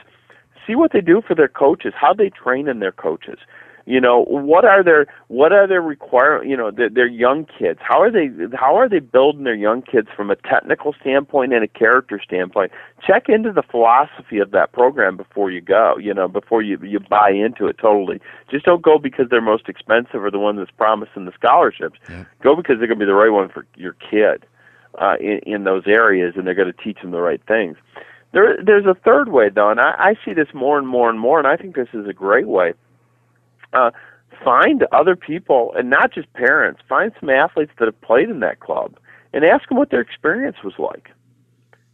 see what they do for their coaches, how they train in their coaches you know what are their what are their require you know their, their young kids? How are they how are they building their young kids from a technical standpoint and a character standpoint? Check into the philosophy of that program before you go you know before you you buy into it totally. Just don't go because they're most expensive or the one that's promising the scholarships. Yeah. go because they're going to be the right one for your kid uh in, in those areas and they're going to teach them the right things. There there's a third way though and I, I see this more and more and more and I think this is a great way uh, find other people and not just parents. Find some athletes that have played in that club and ask them what their experience was like.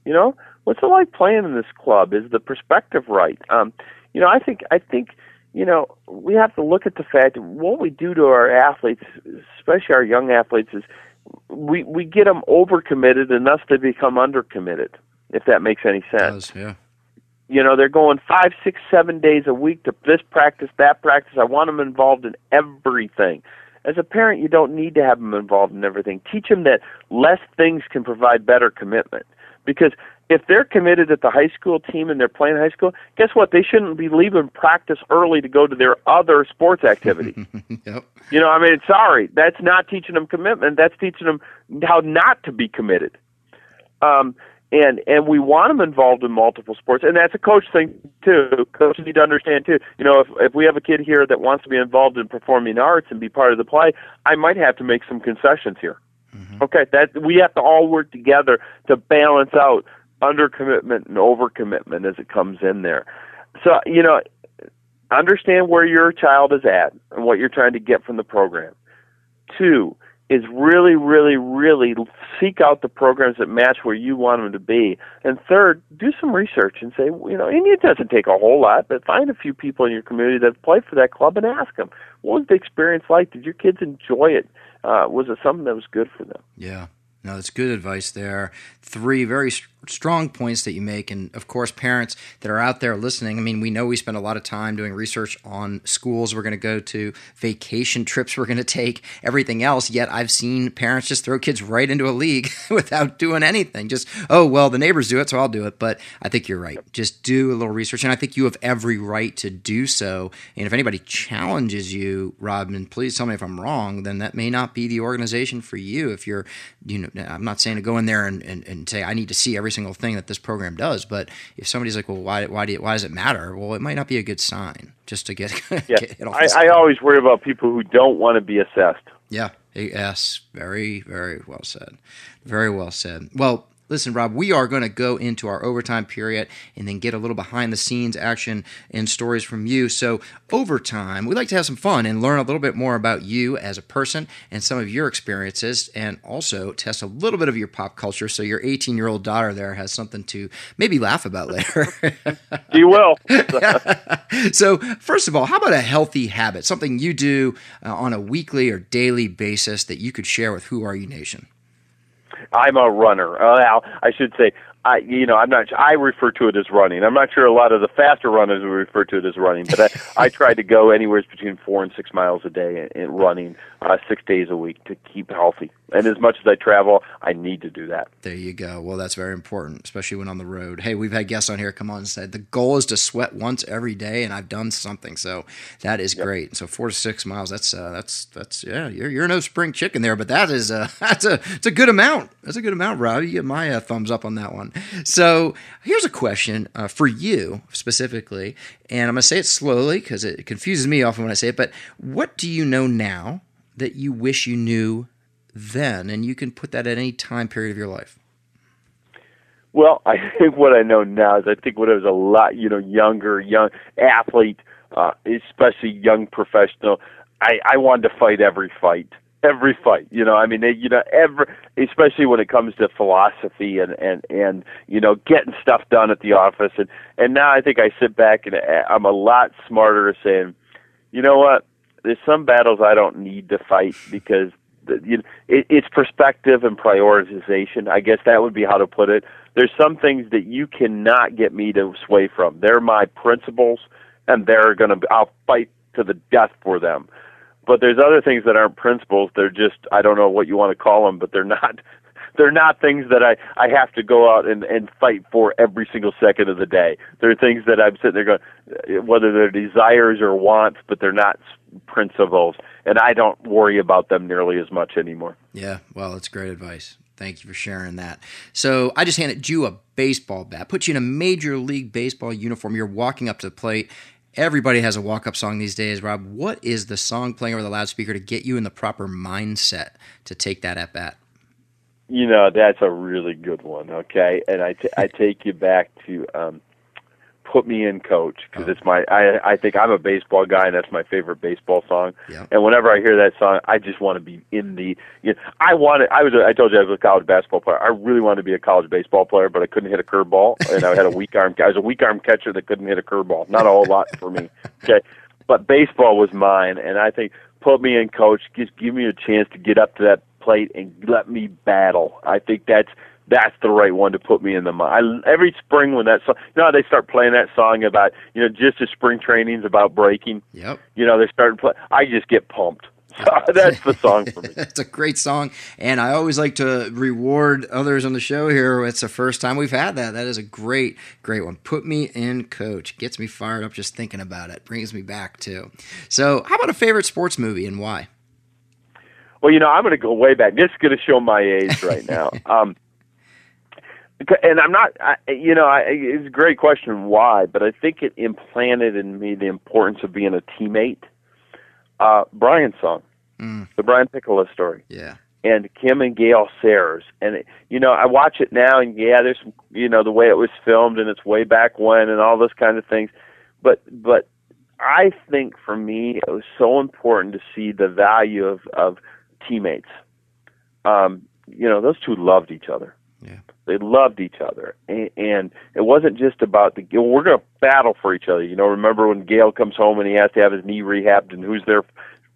You know, what's it like playing in this club? Is the perspective right? Um, you know, I think I think you know we have to look at the fact that what we do to our athletes, especially our young athletes, is we we get them overcommitted and thus they become undercommitted. If that makes any sense. Does, yeah. You know, they're going five, six, seven days a week to this practice, that practice. I want them involved in everything. As a parent, you don't need to have them involved in everything. Teach them that less things can provide better commitment. Because if they're committed at the high school team and they're playing high school, guess what? They shouldn't be leaving practice early to go to their other sports activity. yep. You know, I mean, sorry, that's not teaching them commitment. That's teaching them how not to be committed. Um, and and we want them involved in multiple sports, and that's a coach thing too. Coaches need to understand too. You know, if if we have a kid here that wants to be involved in performing arts and be part of the play, I might have to make some concessions here. Mm-hmm. Okay, that we have to all work together to balance out under commitment and over commitment as it comes in there. So you know, understand where your child is at and what you're trying to get from the program. Two, is really, really, really seek out the programs that match where you want them to be. And third, do some research and say, you know, and it doesn't take a whole lot, but find a few people in your community that have played for that club and ask them, what was the experience like? Did your kids enjoy it? Uh, was it something that was good for them? Yeah. No, that's good advice there. Three very strong points that you make. And of course, parents that are out there listening, I mean, we know we spend a lot of time doing research on schools we're going to go to, vacation trips we're going to take, everything else. Yet I've seen parents just throw kids right into a league without doing anything. Just, oh, well, the neighbors do it, so I'll do it. But I think you're right. Just do a little research. And I think you have every right to do so. And if anybody challenges you, Robin, please tell me if I'm wrong, then that may not be the organization for you. If you're, you know, I'm not saying to go in there and, and, and say, I need to see every single thing that this program does. But if somebody's like, well, why, why, do you, why does it matter? Well, it might not be a good sign just to get, yeah. get I, I always worry about people who don't want to be assessed. Yeah. Yes. Very, very well said. Very well said. Well, Listen, Rob, we are going to go into our overtime period and then get a little behind the scenes action and stories from you. So, overtime, we like to have some fun and learn a little bit more about you as a person and some of your experiences, and also test a little bit of your pop culture so your 18 year old daughter there has something to maybe laugh about later. you will. so, first of all, how about a healthy habit, something you do uh, on a weekly or daily basis that you could share with Who Are You Nation? I'm a runner. Uh, I should say I, you know, I'm not. I refer to it as running. I'm not sure a lot of the faster runners would refer to it as running, but I, I try to go anywhere between four and six miles a day in, in running, uh, six days a week to keep healthy. And as much as I travel, I need to do that. There you go. Well, that's very important, especially when on the road. Hey, we've had guests on here come on and said the goal is to sweat once every day, and I've done something. So that is yep. great. So four to six miles. That's uh, that's that's yeah. You're you're no spring chicken there, but that is a that's a it's a good amount. That's a good amount, Rob. You get my uh, thumbs up on that one. So here's a question uh, for you specifically, and I'm going to say it slowly because it confuses me often when I say it. But what do you know now that you wish you knew then? And you can put that at any time period of your life. Well, I think what I know now is I think when I was a lot, you know, younger, young athlete, uh, especially young professional, I, I wanted to fight every fight every fight. You know, I mean, they, you know, every especially when it comes to philosophy and and and you know getting stuff done at the office. And and now I think I sit back and I'm a lot smarter saying, you know what, there's some battles I don't need to fight because you it, it's perspective and prioritization. I guess that would be how to put it. There's some things that you cannot get me to sway from. They're my principles, and they're gonna. I'll fight to the death for them but there's other things that aren't principles. They're just I don't know what you want to call them, but they're not they're not things that I I have to go out and and fight for every single second of the day. They're things that I'm sitting there going, whether they're desires or wants, but they're not principles, and I don't worry about them nearly as much anymore. Yeah, well, that's great advice. Thank you for sharing that. So I just handed you a baseball bat, put you in a major league baseball uniform. You're walking up to the plate, Everybody has a walk up song these days, Rob. What is the song playing over the loudspeaker to get you in the proper mindset to take that at bat? You know, that's a really good one, okay? And I, t- I take you back to um, put me in coach because oh. it's my I I think I'm a baseball guy and that's my favorite baseball song. Yeah. And whenever I hear that song, I just want to be in the you know, I wanted I was a, I told you I was a college basketball player. I really wanted to be a college baseball player, but I couldn't hit a curveball and I had a weak arm I was a weak arm catcher that couldn't hit a curveball. Not a whole lot for me. Okay. But baseball was mine and I think put me in coach, just give me a chance to get up to that plate and let me battle. I think that's that's the right one to put me in the mind. I, every spring when that song, you know, they start playing that song about, you know, just as spring training's about breaking. Yep. You know, they start play. I just get pumped. that's the song for me. it's a great song, and I always like to reward others on the show here. It's the first time we've had that. That is a great, great one. Put me in, coach. Gets me fired up just thinking about it. Brings me back too. So, how about a favorite sports movie and why? Well, you know, I'm going to go way back. This is going to show my age right now. um, and I'm not, I, you know, I, it's a great question why, but I think it implanted in me the importance of being a teammate. Uh, Brian's song, mm. the Brian Piccolo story. Yeah. And Kim and Gale Sayers. And, it, you know, I watch it now and yeah, there's, you know, the way it was filmed and it's way back when and all those kind of things. But, but I think for me, it was so important to see the value of, of teammates. Um, you know, those two loved each other yeah. They loved each other, and, and it wasn't just about the. We're going to battle for each other. You know, remember when Gale comes home and he has to have his knee rehabbed, and who's there?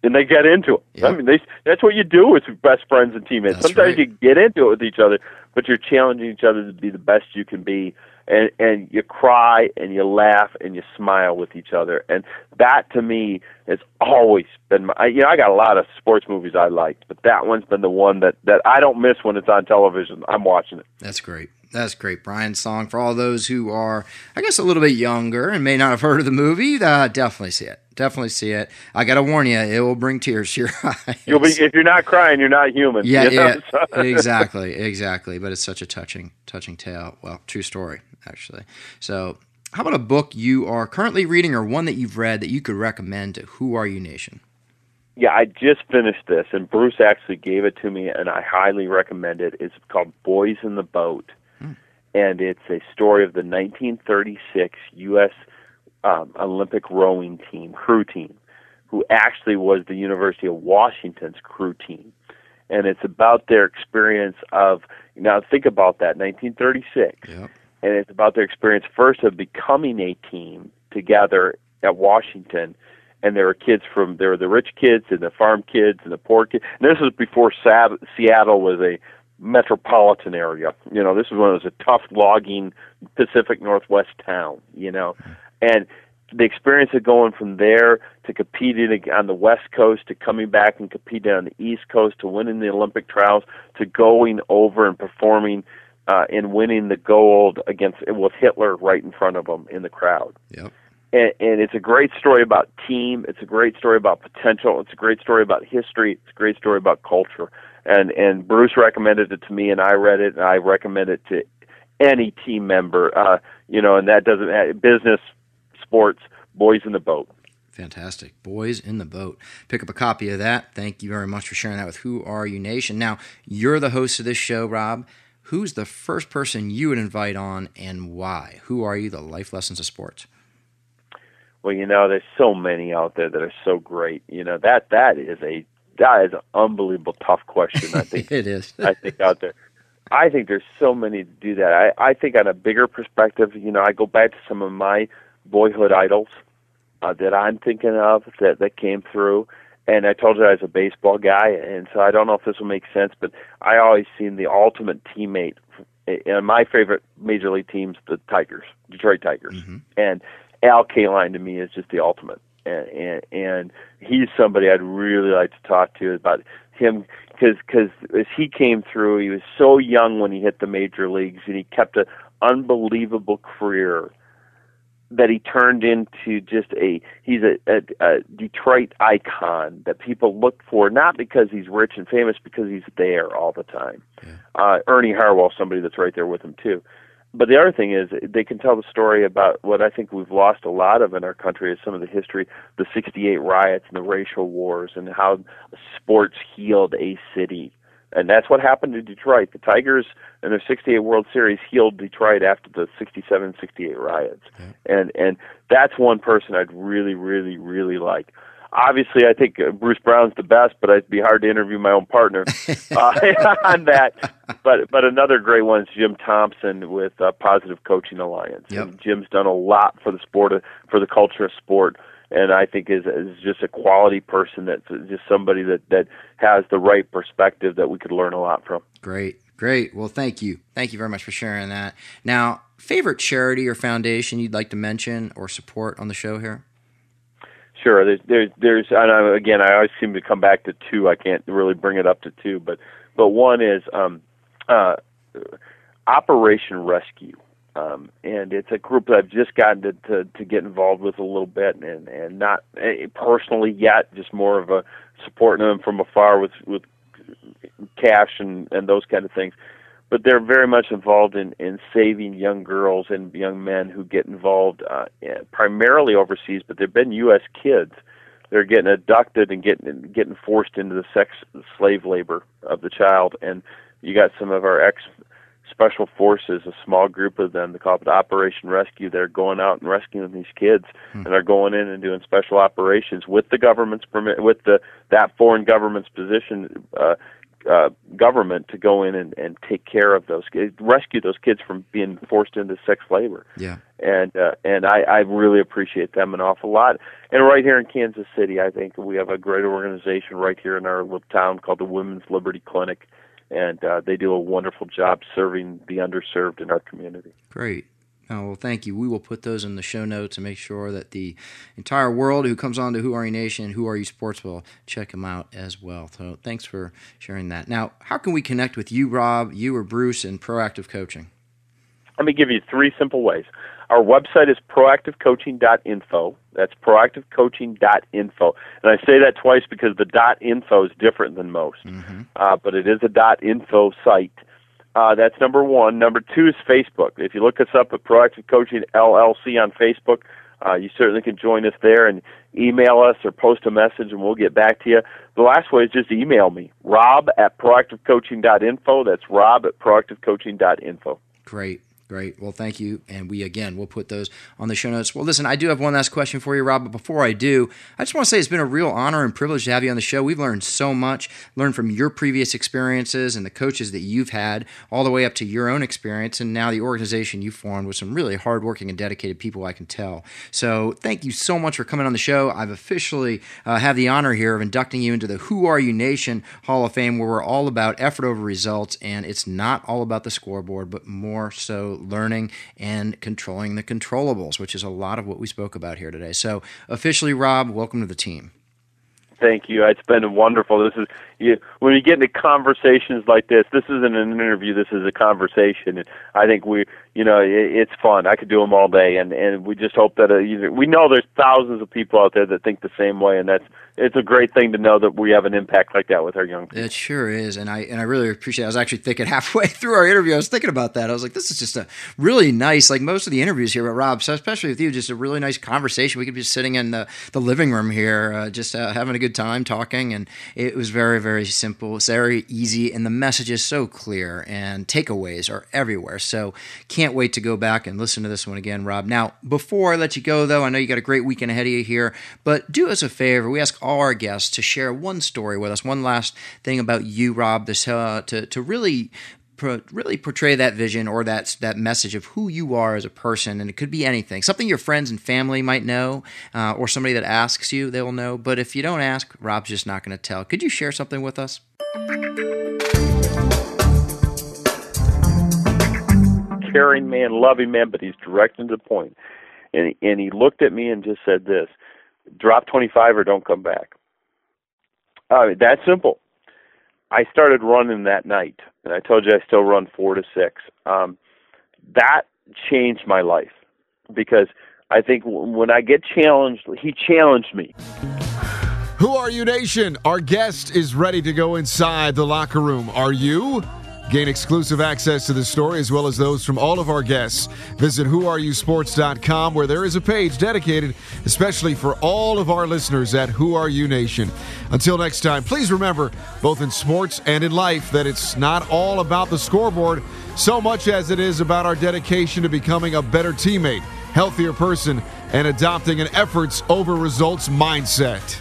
And they get into it. I mean, they, that's what you do with best friends and teammates. That's Sometimes right. you get into it with each other, but you're challenging each other to be the best you can be and and you cry and you laugh and you smile with each other and that to me has always been my you know I got a lot of sports movies I like but that one's been the one that that I don't miss when it's on television I'm watching it that's great that's great. Brian's song for all those who are, I guess, a little bit younger and may not have heard of the movie. Uh, definitely see it. Definitely see it. I got to warn you, it will bring tears to your eyes. You'll be if you're not crying, you're not human. Yeah, you know? yeah, exactly, exactly. But it's such a touching, touching tale. Well, true story, actually. So, how about a book you are currently reading, or one that you've read that you could recommend to Who Are You Nation? Yeah, I just finished this, and Bruce actually gave it to me, and I highly recommend it. It's called Boys in the Boat hmm. and it's a story of the 1936 U.S. Um, Olympic rowing team, crew team, who actually was the University of Washington's crew team. And it's about their experience of, now think about that, 1936. Yeah. And it's about their experience first of becoming a team together at Washington. And there were kids from, there were the rich kids and the farm kids and the poor kids. And this was before Seattle was a metropolitan area. You know, this is when it was a tough logging Pacific Northwest town. You know, and the experience of going from there to competing on the West Coast to coming back and competing on the East Coast to winning the Olympic trials to going over and performing uh, and winning the gold against with Hitler right in front of them in the crowd. Yep. And, and it's a great story about team. It's a great story about potential. It's a great story about history. It's a great story about culture and and Bruce recommended it to me, and I read it, and I recommend it to any team member. Uh, you know, and that doesn't have, business, sports, boys in the boat. Fantastic. Boys in the Boat. Pick up a copy of that. Thank you very much for sharing that with Who Are You Nation. Now, you're the host of this show, Rob. Who's the first person you would invite on and why? Who are you, the life lessons of sports? Well, you know, there's so many out there that are so great. You know, that that is a that is an unbelievable tough question. I think it is. I think out there. I think there's so many to do that. I, I think on a bigger perspective, you know, I go back to some of my boyhood idols uh, that I'm thinking of that that came through. And I told you I was a baseball guy, and so I don't know if this will make sense, but I always seen the ultimate teammate. And my favorite major league team's the Tigers, Detroit Tigers, mm-hmm. and Al Kaline to me is just the ultimate and, and and he's somebody I'd really like to talk to about him because because as he came through, he was so young when he hit the major leagues, and he kept an unbelievable career that he turned into just a he's a, a, a Detroit icon that people look for not because he's rich and famous because he's there all the time. Yeah. Uh, Ernie Harwell, somebody that's right there with him too but the other thing is they can tell the story about what I think we've lost a lot of in our country is some of the history, the 68 riots and the racial wars and how sports healed a city and that's what happened to Detroit. The Tigers in their 68 World Series healed Detroit after the 67-68 riots. And and that's one person I'd really really really like. Obviously, I think uh, Bruce Brown's the best, but it'd be hard to interview my own partner uh, on that. But but another great one is Jim Thompson with uh, Positive Coaching Alliance. Yep. And Jim's done a lot for the sport of, for the culture of sport and I think is is just a quality person that's just somebody that that has the right perspective that we could learn a lot from. Great, great. Well, thank you, thank you very much for sharing that. Now, favorite charity or foundation you'd like to mention or support on the show here? Sure. There's there's there's and I, again I always seem to come back to two. I can't really bring it up to two, but but one is um, uh, Operation Rescue. Um, and it's a group that I've just gotten to, to to get involved with a little bit, and and not eh, personally yet, just more of a supporting them from afar with with cash and and those kind of things. But they're very much involved in in saving young girls and young men who get involved uh, eh, primarily overseas, but they've been U.S. kids. They're getting abducted and getting getting forced into the sex slave labor of the child, and you got some of our ex special forces, a small group of them, they call it Operation Rescue. They're going out and rescuing these kids, hmm. and they're going in and doing special operations with the government's permit, with the that foreign government's position. Uh, uh, government to go in and, and take care of those kids, rescue those kids from being forced into sex labor. Yeah. And uh, and I, I really appreciate them an awful lot. And right here in Kansas City, I think we have a great organization right here in our little town called the Women's Liberty Clinic, and uh, they do a wonderful job serving the underserved in our community. Great. Oh, well, thank you. We will put those in the show notes and make sure that the entire world who comes on to Who Are You Nation, Who Are You Sports will check them out as well. So thanks for sharing that. Now, how can we connect with you, Rob, you or Bruce, in proactive coaching? Let me give you three simple ways. Our website is proactivecoaching.info. That's proactivecoaching.info. And I say that twice because the dot .info is different than most, mm-hmm. uh, but it is a dot .info site. Uh, that's number one. Number two is Facebook. If you look us up at Proactive Coaching LLC on Facebook, uh, you certainly can join us there and email us or post a message and we'll get back to you. The last way is just email me, rob at proactivecoaching.info. That's rob at proactivecoaching.info. Great. Great. Well, thank you. And we, again, will put those on the show notes. Well, listen, I do have one last question for you, Rob. But before I do, I just want to say it's been a real honor and privilege to have you on the show. We've learned so much, learned from your previous experiences and the coaches that you've had, all the way up to your own experience, and now the organization you formed with some really hardworking and dedicated people, I can tell. So thank you so much for coming on the show. I've officially uh, have the honor here of inducting you into the Who Are You Nation Hall of Fame, where we're all about effort over results, and it's not all about the scoreboard, but more so learning and controlling the controllables, which is a lot of what we spoke about here today. So, officially, Rob, welcome to the team. Thank you. It's been wonderful. This is you, when you get into conversations like this. This isn't an interview. This is a conversation. And I think we, you know, it, it's fun. I could do them all day, and and we just hope that uh, you we know there's thousands of people out there that think the same way, and that's it's a great thing to know that we have an impact like that with our young people. It sure is, and I and I really appreciate. it. I was actually thinking halfway through our interview, I was thinking about that. I was like, this is just a really nice, like most of the interviews here, but Rob, so especially with you, just a really nice conversation. We could be sitting in the the living room here, uh, just uh, having a good time talking, and it was very very simple, it's very easy, and the message is so clear, and takeaways are everywhere. So can't wait to go back and listen to this one again, Rob. Now, before I let you go, though, I know you got a great weekend ahead of you here, but do us a favor. We ask all all our guests to share one story with us, one last thing about you, Rob, this, uh, to, to really really portray that vision or that that message of who you are as a person, and it could be anything, something your friends and family might know, uh, or somebody that asks you, they will know. But if you don't ask, Rob's just not going to tell. Could you share something with us? Caring man, loving man, but he's direct and to the point. And and he looked at me and just said this: drop 25 or don't come back. Uh, that simple. I started running that night, and I told you I still run four to six. Um, that changed my life because I think when I get challenged, he challenged me. Who are you, Nation? Our guest is ready to go inside the locker room. Are you? Gain exclusive access to the story as well as those from all of our guests. Visit whoareyousports.com where there is a page dedicated especially for all of our listeners at Who Are You Nation. Until next time, please remember, both in sports and in life, that it's not all about the scoreboard so much as it is about our dedication to becoming a better teammate, healthier person, and adopting an efforts over results mindset.